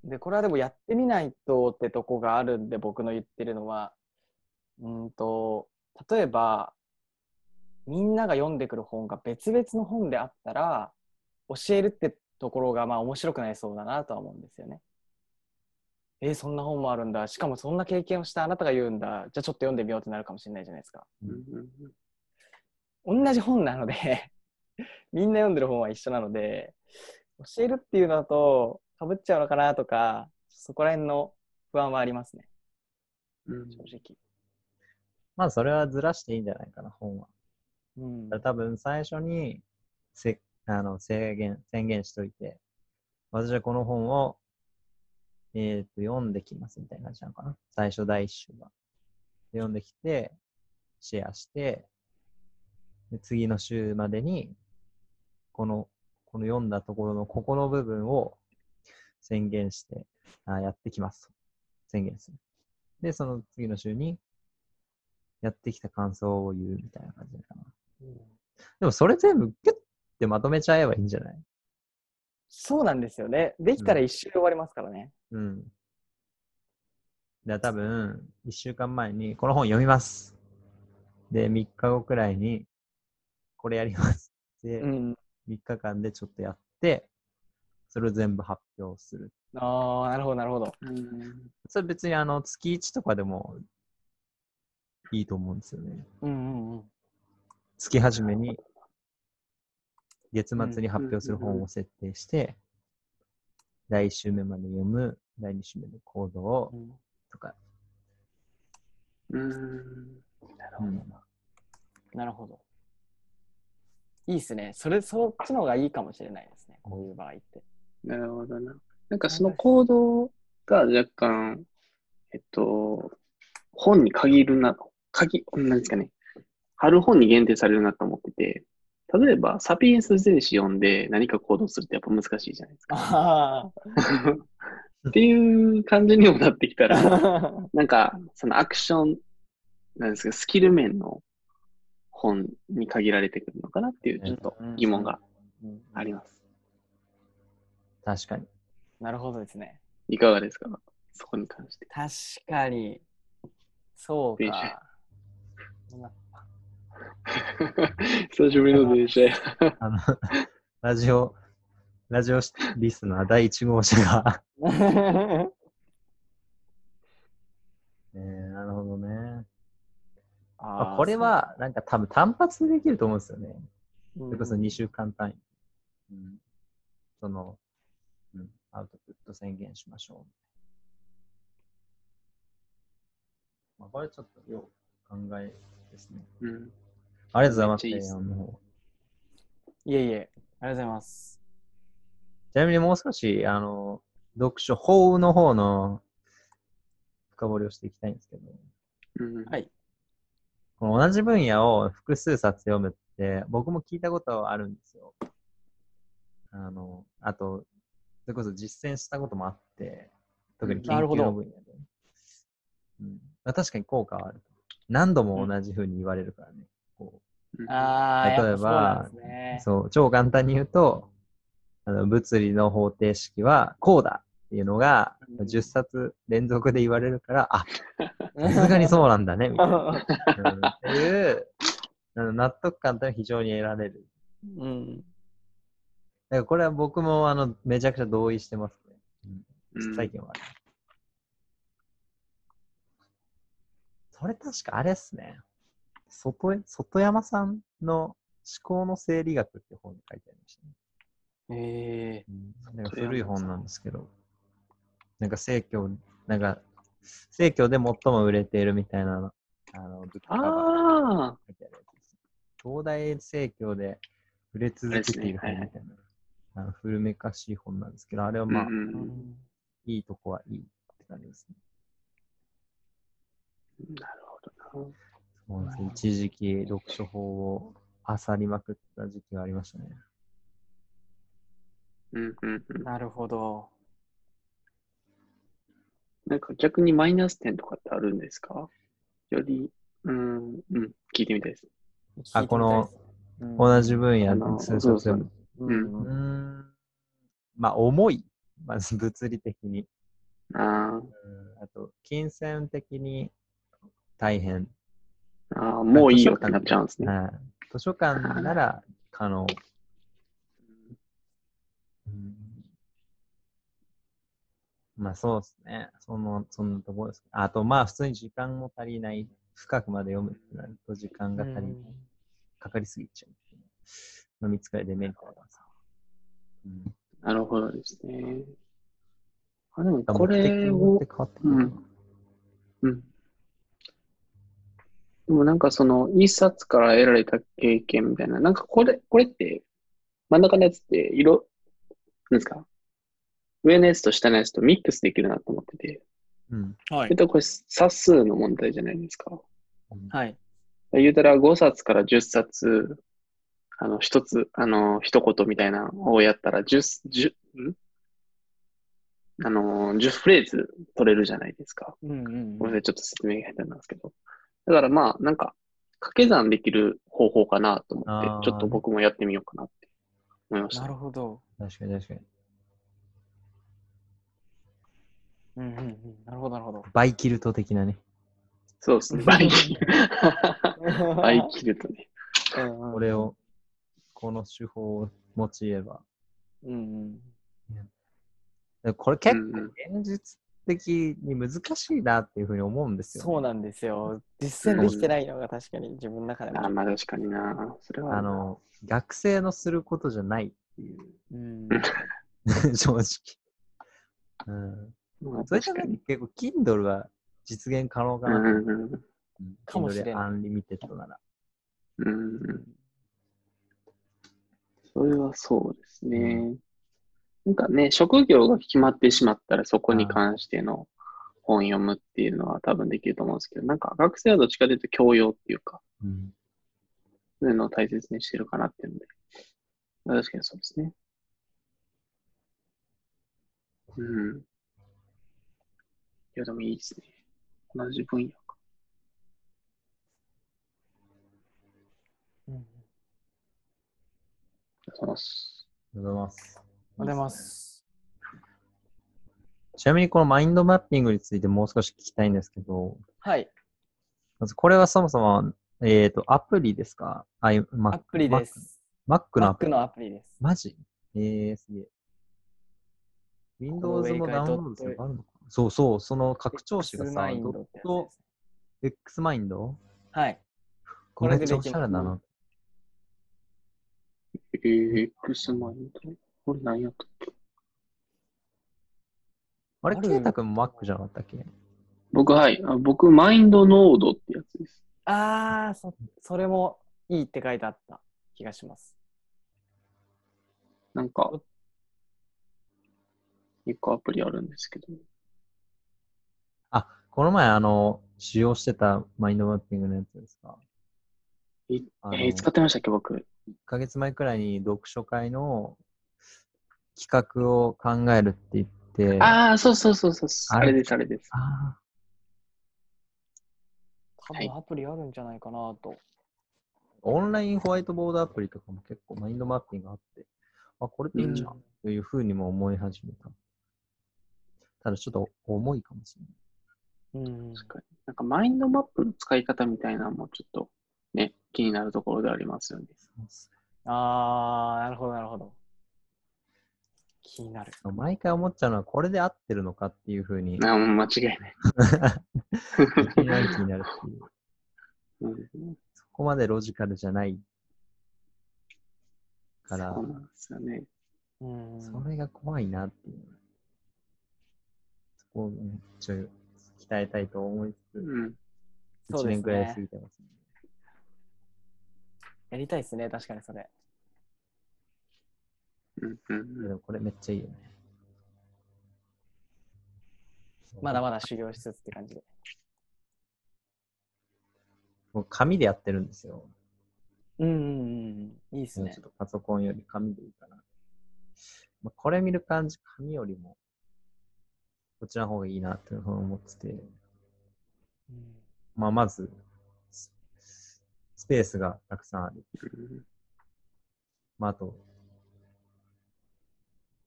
で、これはでもやってみないとってとこがあるんで、僕の言ってるのは、うんと、例えば、みんなが読んでくる本が別々の本であったら、教えるってところがまあ面白くなりそうだなとは思うんですよね。えーそんな本もあるんだ。しかもそんな経験をしたあなたが言うんだ。じゃあちょっと読んでみようってなるかもしれないじゃないですか。うん同じ本なので みんな読んでる本は一緒なので教えるっていうのだとかぶっちゃうのかなとかそこら辺の不安はありますねうん正直、まあ、それはずらしていいんじゃないかな、本は。うんだから多分最初にせあの制限宣言しといて、私はこの本を、えーと読んできますみたいな感じなのかな？最初第一週は。で読んできて、シェアして、で次の週までに、この、この読んだところのここの部分を宣言して、あやってきますと。宣言する。で、その次の週に、やってきた感想を言うみたいな感じかな。でもそれ全部ギュッてまとめちゃえばいいんじゃない？そうなんですよね。できたら一周で終わりますからね。うん。で、多分、一週間前に、この本読みます。で、3日後くらいに、これやります。で、うん。3日間でちょっとやって、それを全部発表する。ああ、なるほど、なるほど。うんそれ別にあの、月1とかでもいいと思うんですよね。うんうんうん。月始めに、月末に発表する本を設定して、第1週目まで読む、第2週目の行動うんとか、うん。なるほどな。なるほど。いいっすね。それ、そっちの方がいいかもしれないですね。こういう場合って。なるほどな。なんかその行動が若干、えっと、本に限るな、限、なんですかね。貼る本に限定されるなと思ってて、例えば、サピエンス全史読んで何か行動するってやっぱ難しいじゃないですか。あっていう感じにもなってきたら、あ。なんか、そのアクション、なんですか、スキル面の本に限られてくるのかなっていう、ちょっと疑問がうんあります。確かに。なるほどですね。いかがですか？そこに関して。確かに。そう電か車。久しぶりの電車や。あの、ラジオ、ラジオリスナー第1号車が えー、なるほどね。まあ、これは、なんか多分単発でできると思うんですよね。それこそ2週間単位。うん、その、うん、アウトプット宣言しましょう。まあ、これちょっと要考えですね。うん。ありがとうございます。いえいえ、ありがとうございます。ちなみにもう少し、あの、読書法の方の深掘りをしていきたいんですけど、うん。はい。この同じ分野を複数冊読むって、僕も聞いたことあるんですよ。あの、あと、それこそ実践したこともあって、特に研究の分野で。うんまあ、確かに効果はある。何度も同じ風に言われるからね。こああ、例えばそう超簡単に言うと、あの物理の方程式はこうだっていうのがうん10冊連続で言われるから、あ、さすがにそうなんだね、みたいな。うんっていう、あの納得感というのは非常に得られる。うん。だからこれは僕もあのめちゃくちゃ同意してますね。うん実体験はある。それ確かあれっすね。外江外山さんの思考の生理学って本に書いてありましたね。ええうん古い本なんですけど、なんか正教、なんか、正教で最も売れているみたいな、あの、ブックカバーああ、書いてあるやつです。東大正教で売れ続けている本みたいな、あの古めかしい本なんですけど、あれはまあ、うんいいとこはいいって感じですね。なるほどな。そうなんです一時期読書法を漁りまくった時期がありましたね。うんうんうん。なるほど。なんか逆にマイナス点とかってあるんですか？より、うん、うん、聞いてみたいです。あこのうん同じ分野あのそうそうんうーん。まあ、重い。まず物理的に。あうんあと、金銭的に大変。ーあー、もういいよってなっちゃうんですね。はい図書館なら可能。うんまあそうですね。その、そんなところです。あとまあ普通に時間も足りない。深くまで読むってなると時間が足りない。かかりすぎちゃうっていうの。の見つかりデメリットあります。うんなるほどですね。あ、でもこれをによって、変わってくるな。うん。でもなんかその一冊から得られた経験みたいな、なんかこれ、これって、真ん中のやつって色、なんですか？上のやつと下のやつとミックスできるなと思ってて、うん。はえっ。と、これ、冊数の問題じゃないですか？はい。言うたら5冊から10冊、あの、一つ、あの、一言みたいなのをやったら、10、10、ん？あの、10フレーズ取れるじゃないですか。うんうんごめんなさい、ちょっと説明が下手なんですけど。だからまあ、なんか、掛け算できる方法かなと思って、ちょっと僕もやってみようかなって思いましたな。るほど。確かに確かに。うんうんうん。なるほど、なるほど。バイキルト的なね。そうですね。倍切る。倍切るとね。うんうんこれを、この手法を用いれば。うんうん。でこれ結構現実的に難しいなっていうふうに思うんですよ、そうなんですよ。実践できてないのが確かに自分の中であも。まあ確かにな。それはあの、学生のすることじゃないっていう、うん。正直。うん。まあそれじゃ確かに。なくて結構、Kindle は実現可能かなう。うんうんうんかもしれない Unlimited なら。うんうん。それはそうですね。なんかね、職業が決まってしまったらそこに関しての本読むっていうのは多分できると思うんですけど、なんか学生はどっちかというと教養っていうか、うん。そういうのを大切にしてるかなっていうので。まあ確かにそうですね。うん。いや、でもいいですね。同じ分野か。うんありがとうございます。ありがとうございます。おはようございます。ちなみにこのマインドマッピングについてもう少し聞きたいんですけど、はい。まずこれはそもそも、えっ、と、アプリですか？あい、まアプリです。Mac のアプ Mac リ。のアプリです。マジ？えー、すげえ。Windows もダウンロードすればあるのかな？そうそう、その拡張子がさ、X マインドット。X マインド？はい。これめっちゃおしゃれだな。えー、X マインド？これ何やったっけ？あれ、あるケイタ君も Mac じゃなかったっけ？僕、はい。あ僕、マインドノードってやつです。あーそ、それもいいって書いてあった気がします。なんか、一個アプリあるんですけど。あ、この前、あの、使用してたマインドマッピングのやつですか？いあのえー使ってましたっけ、僕？1ヶ月前くらいに読書会の企画を考えるって言って、ああ、そうそうそうそう。あれあれです、あれです。あ多分アプリあるんじゃないかなと。オンラインホワイトボードアプリとかも結構マインドマッピングあって、あ、これでいいんじゃん、うんというふうにも思い始めた。ただちょっと重いかもしれない。うん。確かに。なんか、マインドマップの使い方みたいなのもちょっとね、気になるところでありますよね。あー、なるほど、なるほど。気になる。ね毎回思っちゃうのは、これで合ってるのかっていうふうに、あもう間違いない。気になる気になるっていう。うん、そこまでロジカルじゃないからそう、なんですよね。うん。それが怖いなっていう。そこをね、ちょい鍛えたいと思いつつ、うん。1そうです年くらい過ね。ぎてます、ね。やりたいですね、確かにそれ。でもこれめっちゃいいよね。まだまだ修行しつつって感じで。僕紙でやってるんですよ。うんうんうんうん。いいですねちょっ。とパソコンより紙でいいかな。まあ、これ見る感じ、紙よりも、こっちの方がいいなって思ってて、うんまあ、まず、ススペースがたくさんある。まあ、あと、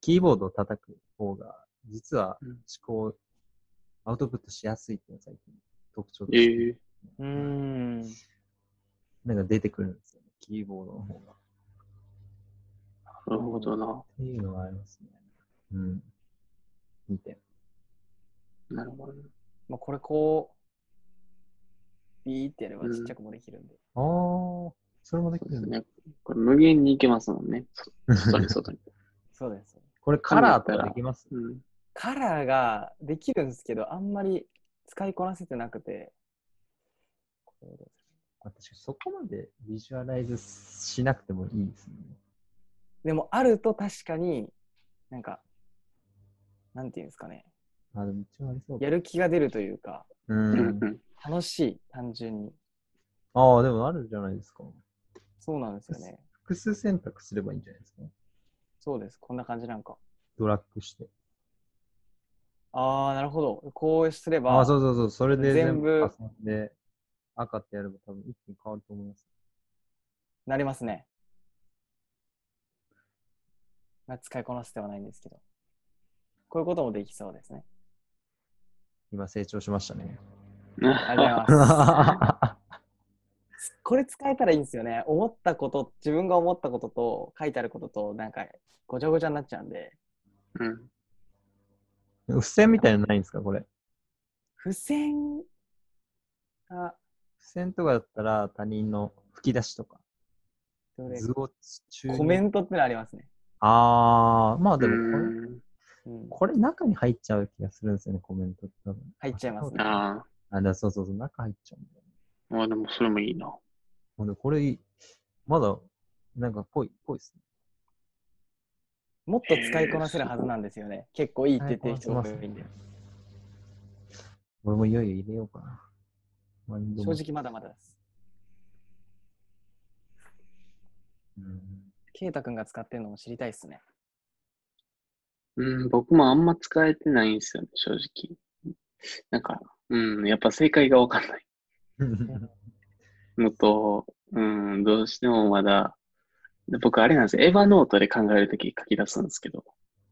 キーボードを叩く方が、実はうん思考、アウトプットしやすいっていうのが最近特徴とえして、ー、うーん。なんか出てくるんですよね、キーボードの方が。なるほどな。っていうのがありますね。うん。見て。なるほどね。まあ、これこう、ビーってやればちっちゃくもできるんで。ああ、それもできるんですね。これ無限にいけますもんね。そ外に外に。そうです。これカラーとかできます？うん。カラーができるんですけど、あんまり使いこなせてなくて。私、そこまでビジュアライズしなくてもいいですね。でも、あると確かに、なんか、なんていうんですかね。あ、でも一応ありそうだやる気が出るというか、う。うんん楽しい、単純に。ああ、でもあるじゃないですか。そうなんですよね。複数選択すればいいんじゃないですか。そうです。こんな感じなんか。ドラッグして。ああ、なるほど。こうすれば、ああ、そうそうそう。それで全全部部重ねで赤ってやれば多分一気に変わると思います。なりますね。まあ、使いこなせてはないんですけど。こういうこともできそうですね。今成長しましたね。ありがとうございます。これ使えたらいいんですよね。思ったこと、自分が思ったことと書いてあることと、なんかごちゃごちゃになっちゃうんで、うん。付箋みたいなのないんですかこれ？付箋？が付箋とかだったら他人の吹き出しとか。どれ？図を中にコメントってのありますね。ああ、まあでもこれ、これ中に入っちゃう気がするんですよね、コメントって多分。入っちゃいますね。ああ、だそうそうそう、中入っちゃうんだよね。あ、あでもそれもいいな。ほんで、これいい、まだ、なんかぽい、ぽいっすね。もっと使いこなせるはずなんですよね。結構いいって言ってる人が多いんで。俺もいよいよ入れようかな。正も直まだまだです。うんケイタ君が使ってるのも知りたいっすね。うん、僕もあんま使えてないんですよね、正直。なんか、うん、やっぱ正解がわかんない のと、うん、どうしてもまだ、で僕あれなんですよ、 Evernote で考えるとき書き出すんですけど、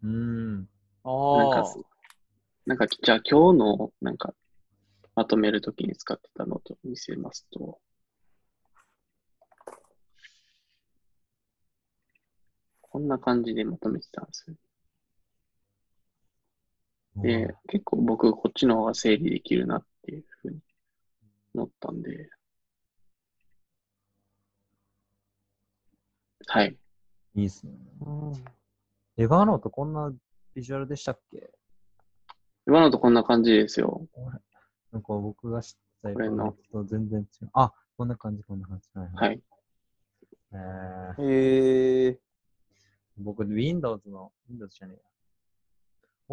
うん。なんあか、なんか、じゃあ今日の、なんか、まとめるときに使ってたノートを見せますと、こんな感じでまとめてたんですよ。で、結構僕こっちの方が整理できるなっていうふうに思ったんで、はい。いいっすね。うんエヴァーノートこんなビジュアルでしたっけ？今のとこんな感じですよ。なんか僕が知ったエヴァーノートと全然違う。あ、こんな感じ、こんな感じ。はい、は。はいい。えー、へえ僕、Windows の、Windows じゃねえや。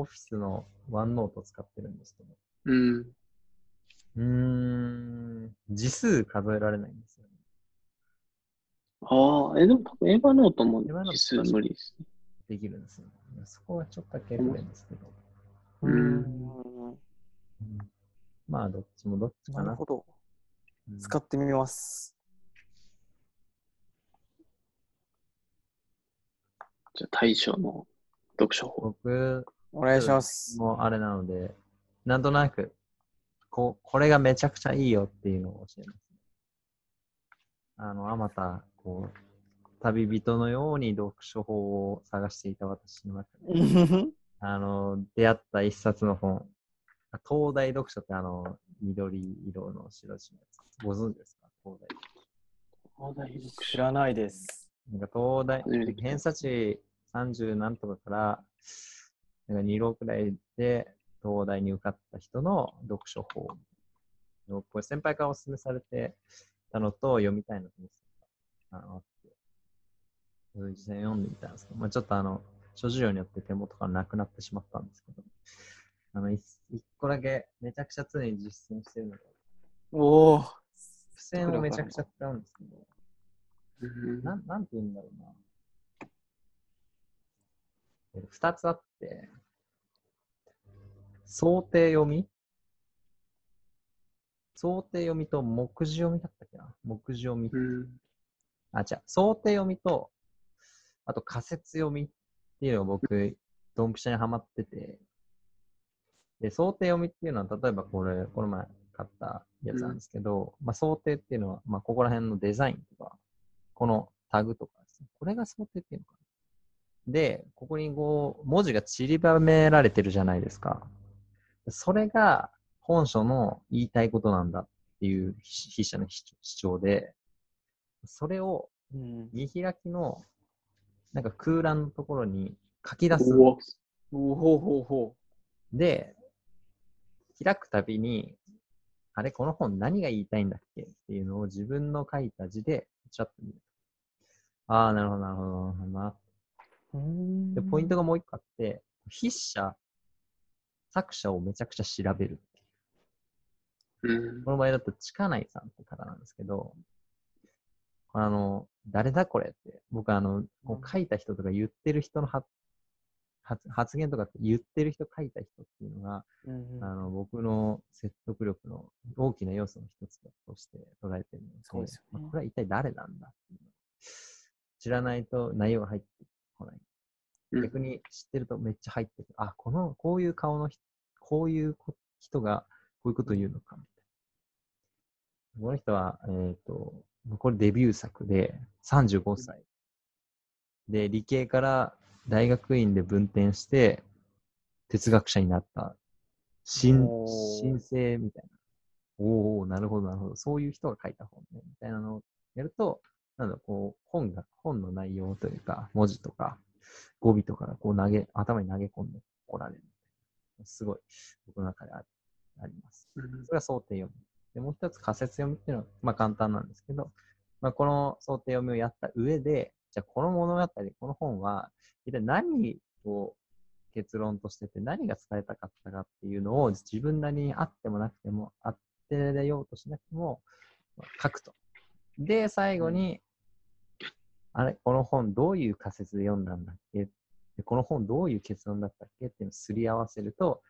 Office の OneNote 使ってるんですけど。うん。うーん、字数数えられないんですよね。ああ、え、でも多分エヴァノートもエヴァノート実数無理ですね。できるんですよ。そこはちょっとだけ不便ですけど。ううんうんまあ、どっちもどっちかな。なるほど。うん使ってみます。じゃあ対象の読書法。僕お願いします。もあれなので、なんとなく、こう、これがめちゃくちゃいいよっていうのを教えます。あの、あまた、こう、旅人のように読書法を探していた私の中で、あの、出会った一冊の本、東大読書ってあの、緑色の白地のやつ。ご存知ですか？東大。知らないです。なんか東大偏差値30何とかから、なんか2浪くらいで東大に受かった人の読書法。これ先輩からお勧めされてたのと読みたいなと思ってたあのあって、実際読んでみたんですけど、まあ、ちょっとあの、諸事情によって手元からなくなってしまったんですけど、あの、一一個だけめちゃくちゃ常に実践してるのが、おお。付箋をめちゃくちゃ使うんですけど、うんなん、なんて言うんだろうな。え二つあって、想定読み？想定読みと目次読みだったっけな？目次読み。うんあ、違う。想定読みと、あと仮説読みっていうのが僕、ドンピシャにはまってて、で、想定読みっていうのは、例えばこれ、この前買ったやつなんですけど、まあ想定っていうのは、まあここら辺のデザインとか、このタグとかですね。これが想定っていうのかな。で、ここにこう、文字が散りばめられてるじゃないですか。それが本書の言いたいことなんだっていう筆者の主張で、それをうん。見開きのなんか空欄のところに書き出す。おほうほうほで、開くたびに、あれ、この本何が言いたいんだっけっていうのを自分の書いた字でちょっと見る。ああ、なるほど、なるほど、なるほどな。で、ポイントがもう一個あって、筆者、作者をめちゃくちゃ調べるっていう。うんこの場合だと、近内さんって方なんですけど、あの、誰だこれって、僕あの、こう書いた人とか言ってる人の発発発言とか言ってる人書いた人っていうのが、うんあの、僕の説得力の大きな要素の一つとして捉えてるので、そうですよねまあこれは一体誰なんだっていうのを知らないと内容が入ってこない。うん逆に知ってるとめっちゃ入ってくる。あ、この、こういう顔の人、こういうこ人がこういうことを言うのかみたいな。この人は、えっ、と、これデビュー作で35歳。で、理系から大学院で分転して哲学者になった新新星みたいな。おおなるほど、なるほど。そういう人が書いた本ね、みたいなのをやると、なんだ、こう、本が、本の内容というか、文字とか、語尾とかがこう投げ、頭に投げ込んでこられる。すごい、僕の中でああります。うんそれが想定読み。で、もう一つ仮説読みっていうのは、まあ簡単なんですけど、まあこの想定読みをやった上で、じゃあこの物語、この本は、一体何を結論としてて何が伝えたかったかっていうのを自分なりにあってもなくても、当てようとしなくても、まあ書くと。で、最後に、あれ、この本どういう仮説で読んだんだっけでこの本どういう結論だったっけっていうのをすり合わせると、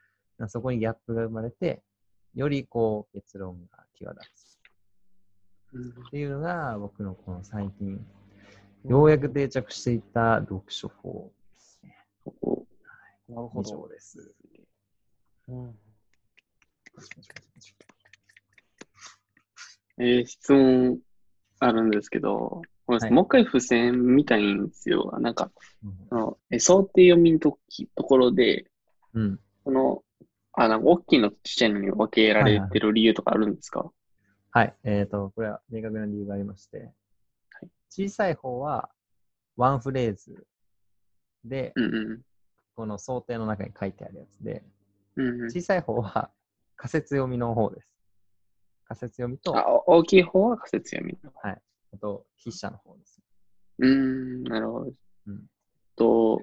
そこにギャップが生まれて、よりこう結論が際立つうんっていうのが僕のこの最近、ようやく定着していった読書法ですね。なるほど。上です。うんうえー質問あるんですけど、ごめんなさいはいもう一回付箋見たいんですよ。なんか、うんあのえ想定読みのときところで、うん。この、あ、なんか大きいのとちっちゃいのに分けられてる理由とかあるんですか？はい。えっ、と、これは明確な理由がありまして、小さい方はワンフレーズで、うんうん。この想定の中に書いてあるやつで、うんうん、小さい方は仮説読みの方です。仮説読みと、大きい方は仮説読み。はい。あと、筆者の方です。うーん、なるほど。うんと、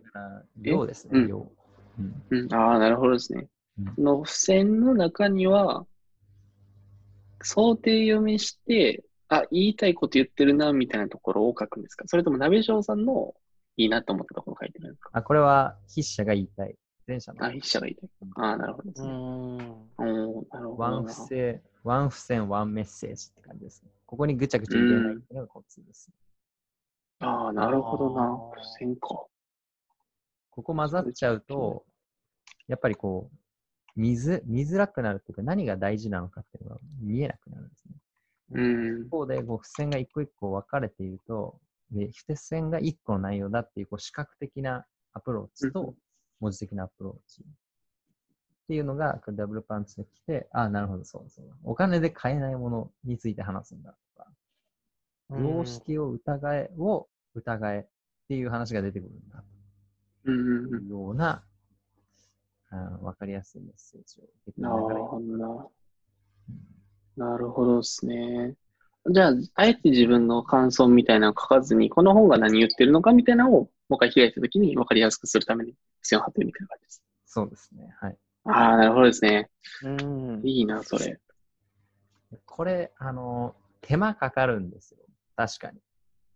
量ですね、うん量。うん。うん、ああ、なるほどですね。うんその付箋の中には、想定読みして、あ、言いたいこと言ってるな、みたいなところを書くんですか？それとも、鍋翔さんのいいなと思ったところを書いてるんですか？あ、これは筆者が言いたい。前者のあ、筆者が言いたい。ああ、なるほどですね。うん。なるほどな。ワン付箋、ワン付箋、ワンメッセージって感じですね。ここにぐちゃぐちゃ入れないっていうのがコツです。ああ、なるほどな。付箋か。ここ混ざっちゃうと、やっぱりこう、見ず、見づらくなるっていうか、何が大事なのかっていうのが見えなくなるんですね。うん一。方で、こう付箋が一個一個分かれていると、で、付箋が一個の内容だっていう、こう、視覚的なアプローチうんと、文字的なアプローチ。っていうのが、ダブルパンチできて、ああ、なるほど、そうだそうだ。お金で買えないものについて話すんだとか、常識を疑え、を疑えっていう話が出てくるんだというような、わかりやすいメッセージを受け取なるほどな。るほどですね。じゃあ、あえて自分の感想みたいなのを書かずに、この本が何言ってるのかみたいなのをもう一回開いたときに分かりやすくするために付箋を貼ってるみたいな感じです。そうですね。はい。ああ、なるほどですね。うん。いいな、それ。これ、あの、手間かかるんですよ。確かに。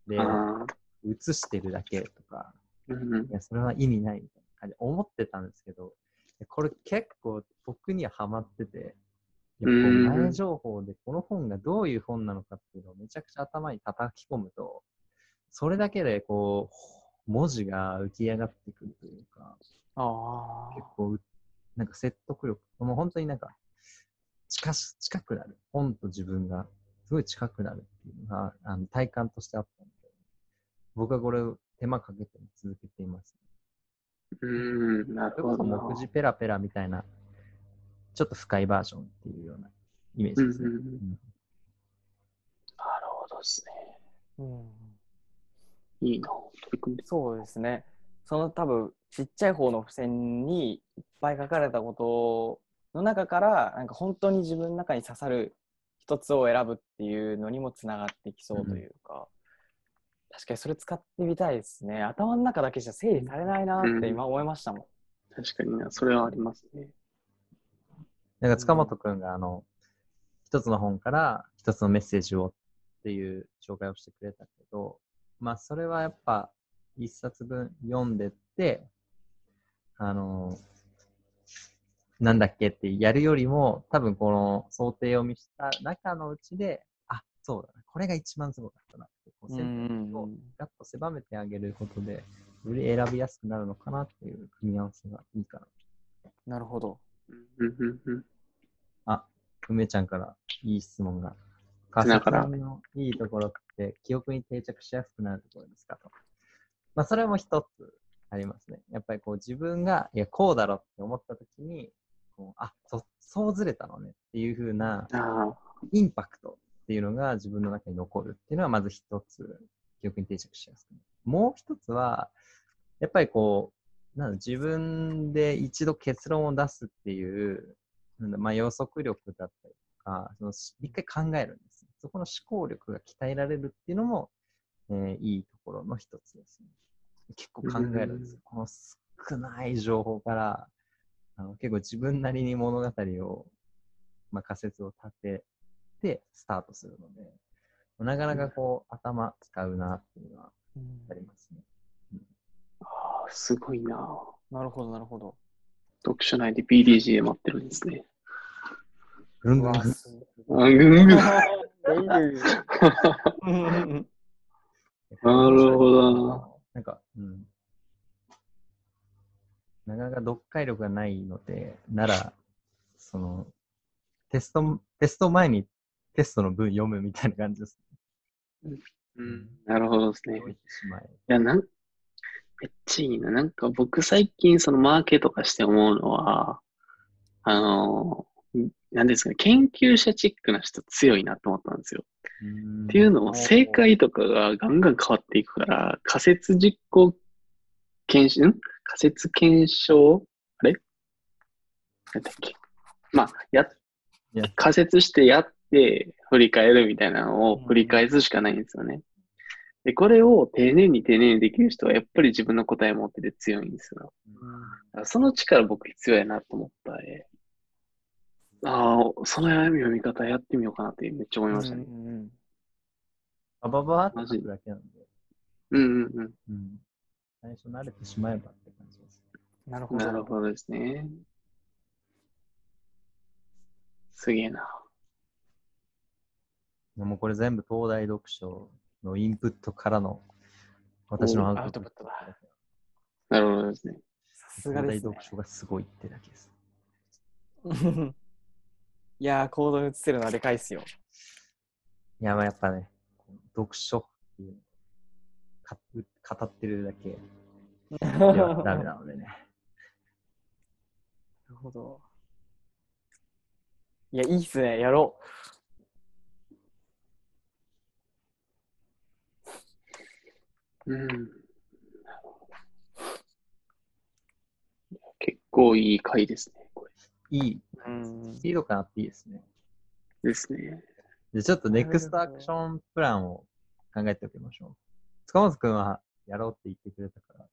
で、ああ、写してるだけとか、うんうんいや、それは意味ないみたいな感じで思ってたんですけど、これ結構僕にはハマってて、いや前情報でこの本がどういう本なのかっていうのをめちゃくちゃ頭に叩き込むと、それだけでこう、文字が浮き上がってくるというか、あ結構う、なんか説得力、もう本当になんか近し、近くなる。本と自分がすごい近くなるっていうのがあの体感としてあったので、僕はこれを手間かけて続けています。うん、なそれこそるほどな。目次ペラペラみたいな、ちょっと深いバージョンっていうようなイメージですね。うんうんうんうんなるほどですね。あ。うん。いいな、取り組んで。そうですね。その多分ちっちゃい方の付箋にいっぱい書かれたことの中からなんか本当に自分の中に刺さる一つを選ぶっていうのにもつながってきそうというか、確かにそれ使ってみたいですね。頭の中だけじゃ整理されないなって今思いましたもん。確かにな、それはありますね。なんか塚本くんがあの、一つの本から一つのメッセージをっていう紹介をしてくれたけど、まあそれはやっぱ一冊分読んでって、あの、なんだっけってやるよりも、多分この想定読みした中のうちで、あ、そうだな、これが一番すごかったなって、こう選択をガッと狭めてあげることで、より選びやすくなるのかなっていう組み合わせがいいかな。なるほど。うんうんうんあ、梅ちゃんからいい質問が。だから仮説読みのいいところって記憶に定着しやすくなるところですかと。まあ、それも一つありますね。やっぱりこう自分が、いや、こうだろって思ったときに、こうあそ、そうずれたのねっていう風なインパクトっていうのが自分の中に残るっていうのはまず一つ記憶に定着しやすくなる。もう一つは、やっぱりこう、なんだ自分で一度結論を出すっていう、なんだまあ、予測力だったりとか、そのし一回考えるんです。そこの思考力が鍛えられるっていうのも、えーいいところの一つですね。結構考えるんですよ。この少ない情報から、あの結構自分なりに物語を、まあ、仮説を立ててスタートするので、なかなかこう、頭使うなっていうのはありますね。ああすごいな。なるほど、なるほど。読書内で BDG で待ってるんですね。ぐんぐんぐんすあぐんぐんなうん るほどな。なんか、うん。なかなか読解力がないので、なら、その、テスト、テスト前にテストの文読むみたいな感じですうん、なるほどですね。いや、なん、めっちゃいいな。なんか僕最近そのマーケとかして思うのは、あの、なんですかね、研究者チックな人強いなと思ったんですよ。っていうのも正解とかがガンガン変わっていくから、仮説実行検証、ん？仮説検証あれ？なんだっけ？まあ、や仮説してやって振り返るみたいなのを繰り返すしかないんですよね。で、これを丁寧に丁寧にできる人はやっぱり自分の答え持ってて強いんですよ。その力僕必要やなと思ったで、ああ、その読み方やってみようかなってめっちゃ思いましたね。うんバババーって書くだけなんで、うんうんうん。うん。最初慣れてしまえばって感じです。なるほど。なるほどですね。すげえな。もうこれ全部東大読書のインプットからの私のアアウウトプットトプットだ。なるほどですね。さすがです、ね東大読。書がすごいってだけです。いやー、行動に移せるのはでかいっすよ。いや、まあやっぱね、読書っていうか語ってるだけではダメなのでね。なるほど。いや、いいっすね。やろうん。結構いい回ですね。いい、ス。ピード感あっていいですね。ですね。で、ちょっとネクストアクションプランを考えておきましょう。塚本くんはやろうって言ってくれたから、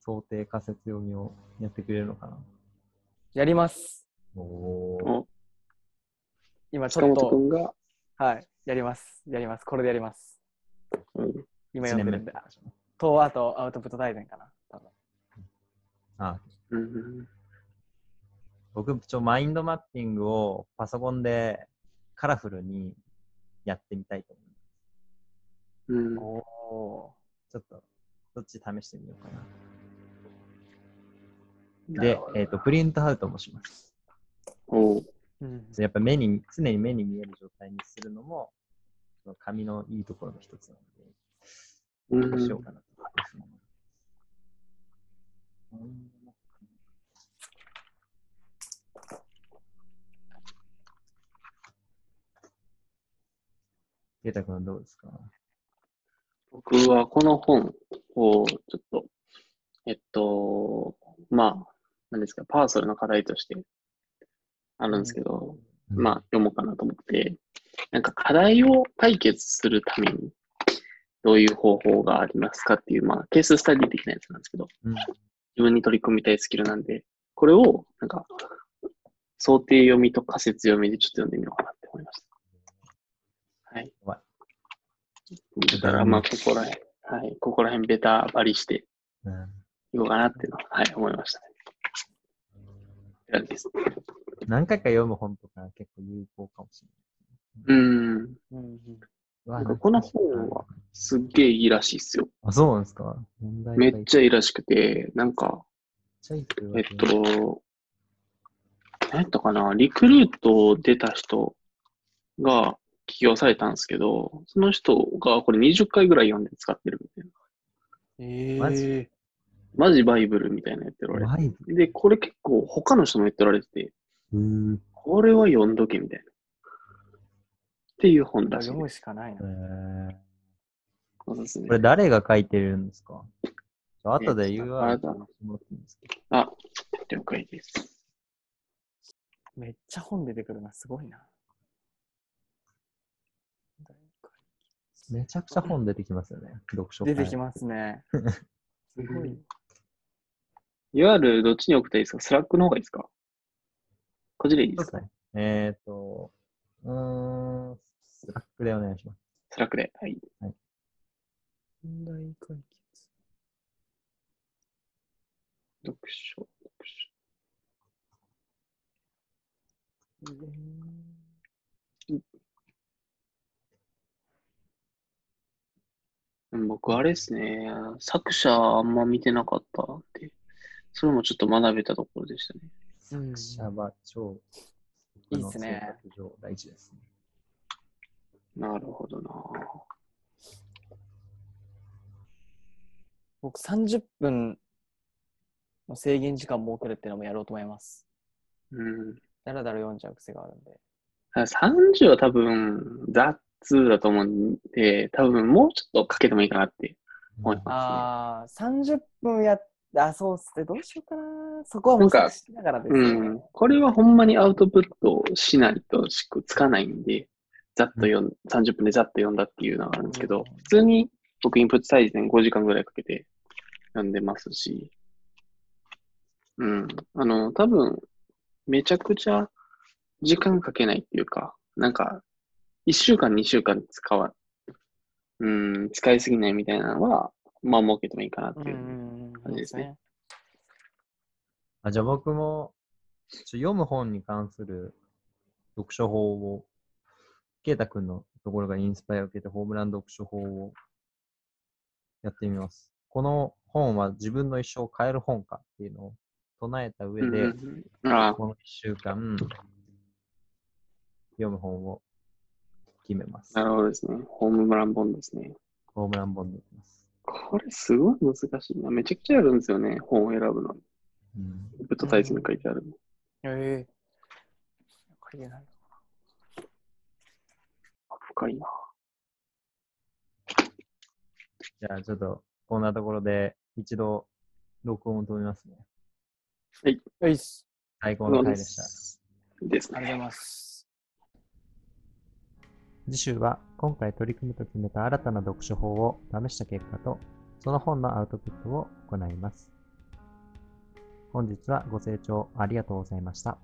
想定仮説読みをやってくれるのかな？やります。おお今ちょっ塚本くと、んが、はい、やります。やります。これでやります。うん、今1読んでるんでと、あと、アウトプット大全かな。多分あうんうん、僕、ちょ、マインドマッピングをパソコンでカラフルにやってみたいと思います。うん。おおちょっと、どっち試してみようかな。で、えっ、と、プリントアウトもします。おやっぱ目に、常に目に見える状態にするのも、その紙のいいところの一つなので、うんどうしようかなというふうに思います。ケイタ君はどうですか？僕はこの本をちょっと、えっと、まあ、何ですか、パーソルの課題としてあるんですけど、まあ、読もうかなと思って、なんか課題を解決するために、どういう方法がありますかっていう、まあ、ケーススタディ的なやつなんですけど、うん、自分に取り組みたいスキルなんで、これを、なんか、想定読みと仮説読みでちょっと読んでみようかな。はい。はいだから、まあ、ここら辺、はい、ここら辺ベタバリしてうん。いこうかなっていうのは、はい、思いましたね。何回か読む本とか結構有効かもしれない。うん。うんなんかこの本はすっげえいいらしいっすよ。あ、そうなんですか？めっちゃゃ、いいらしくて、なんか、めっえっと、何やったかな、リクルート出た人が起業されたんですけど、その人がこれ20回ぐらい読んで使ってるみたいな。えマジ？ー、マジバイブルみたいな言っておられワイブて。で、これ結構他の人も言っておられてて、うーこれは読んどけみたいな。っていう本らしい読む。しかないな。えーこれ誰が書いてるんですか？後で URL っていですけど。あ、了解です。めっちゃ本出てくるな、すごいな。めちゃくちゃ本出てきますよね。読書出てきまますね。すごい。UR どっちに送ったらいいですか？ Slack の方がいいですか？こっちでいいですか？ね。えっ、と、うーん、スラックでお願いします。スラックで。はい。問題解決。読書、読書。うん僕、あれですね。作者あんま見てなかったんで、それもちょっと学べたところでしたね。うんシャバ超、いいっすね大事ですね。なるほどな。僕30分の制限時間設けるっていうのもやろうと思います。うん。だらだら読んじゃう癖があるんで。30は多分、雑だと思うんで、多分もうちょっとかけてもいいかなって思いますああ、30分やっあ、そうっすね。どうしようかな。そこは模索しながらですね。ね。うん。これはほんまにアウトプットしないとしくつかないんで、ざっと読ん、30分でざっと読んだっていうのがあるんですけど、うん普通に僕インプット最前5時間ぐらいかけて読んでますし、うん。あの、多分、めちゃくちゃ時間かけないっていうか、なんか、1週間、2週間使わ、うん、使いすぎないみたいなのは、まあ、設けてもいいかなってうんいう。感じですねあじゃあ僕も、読む本に関する読書法を、ケイタ君のところがインスパイアを受けてホームラン読書法をやってみます。この本は自分の一生を変える本かっていうのを唱えた上で、うんこの1週間、読む本を決めます。なるほどですね。ホームラン本ですね。ホームラン本でいきます。これすごい難しいな。めちゃくちゃあるんですよね。本を選ぶのに。うん、インプットタイツに書いてある。ええ書いてない。深いな。じゃあちょっと、こんなところで一度録音を止めますね。よいっす。最高の回でした。ですね。ありがとうございます。次週は今回取り組むと決めた新たな読書法を試した結果と、その本のアウトプットを行います。本日はご清聴ありがとうございました。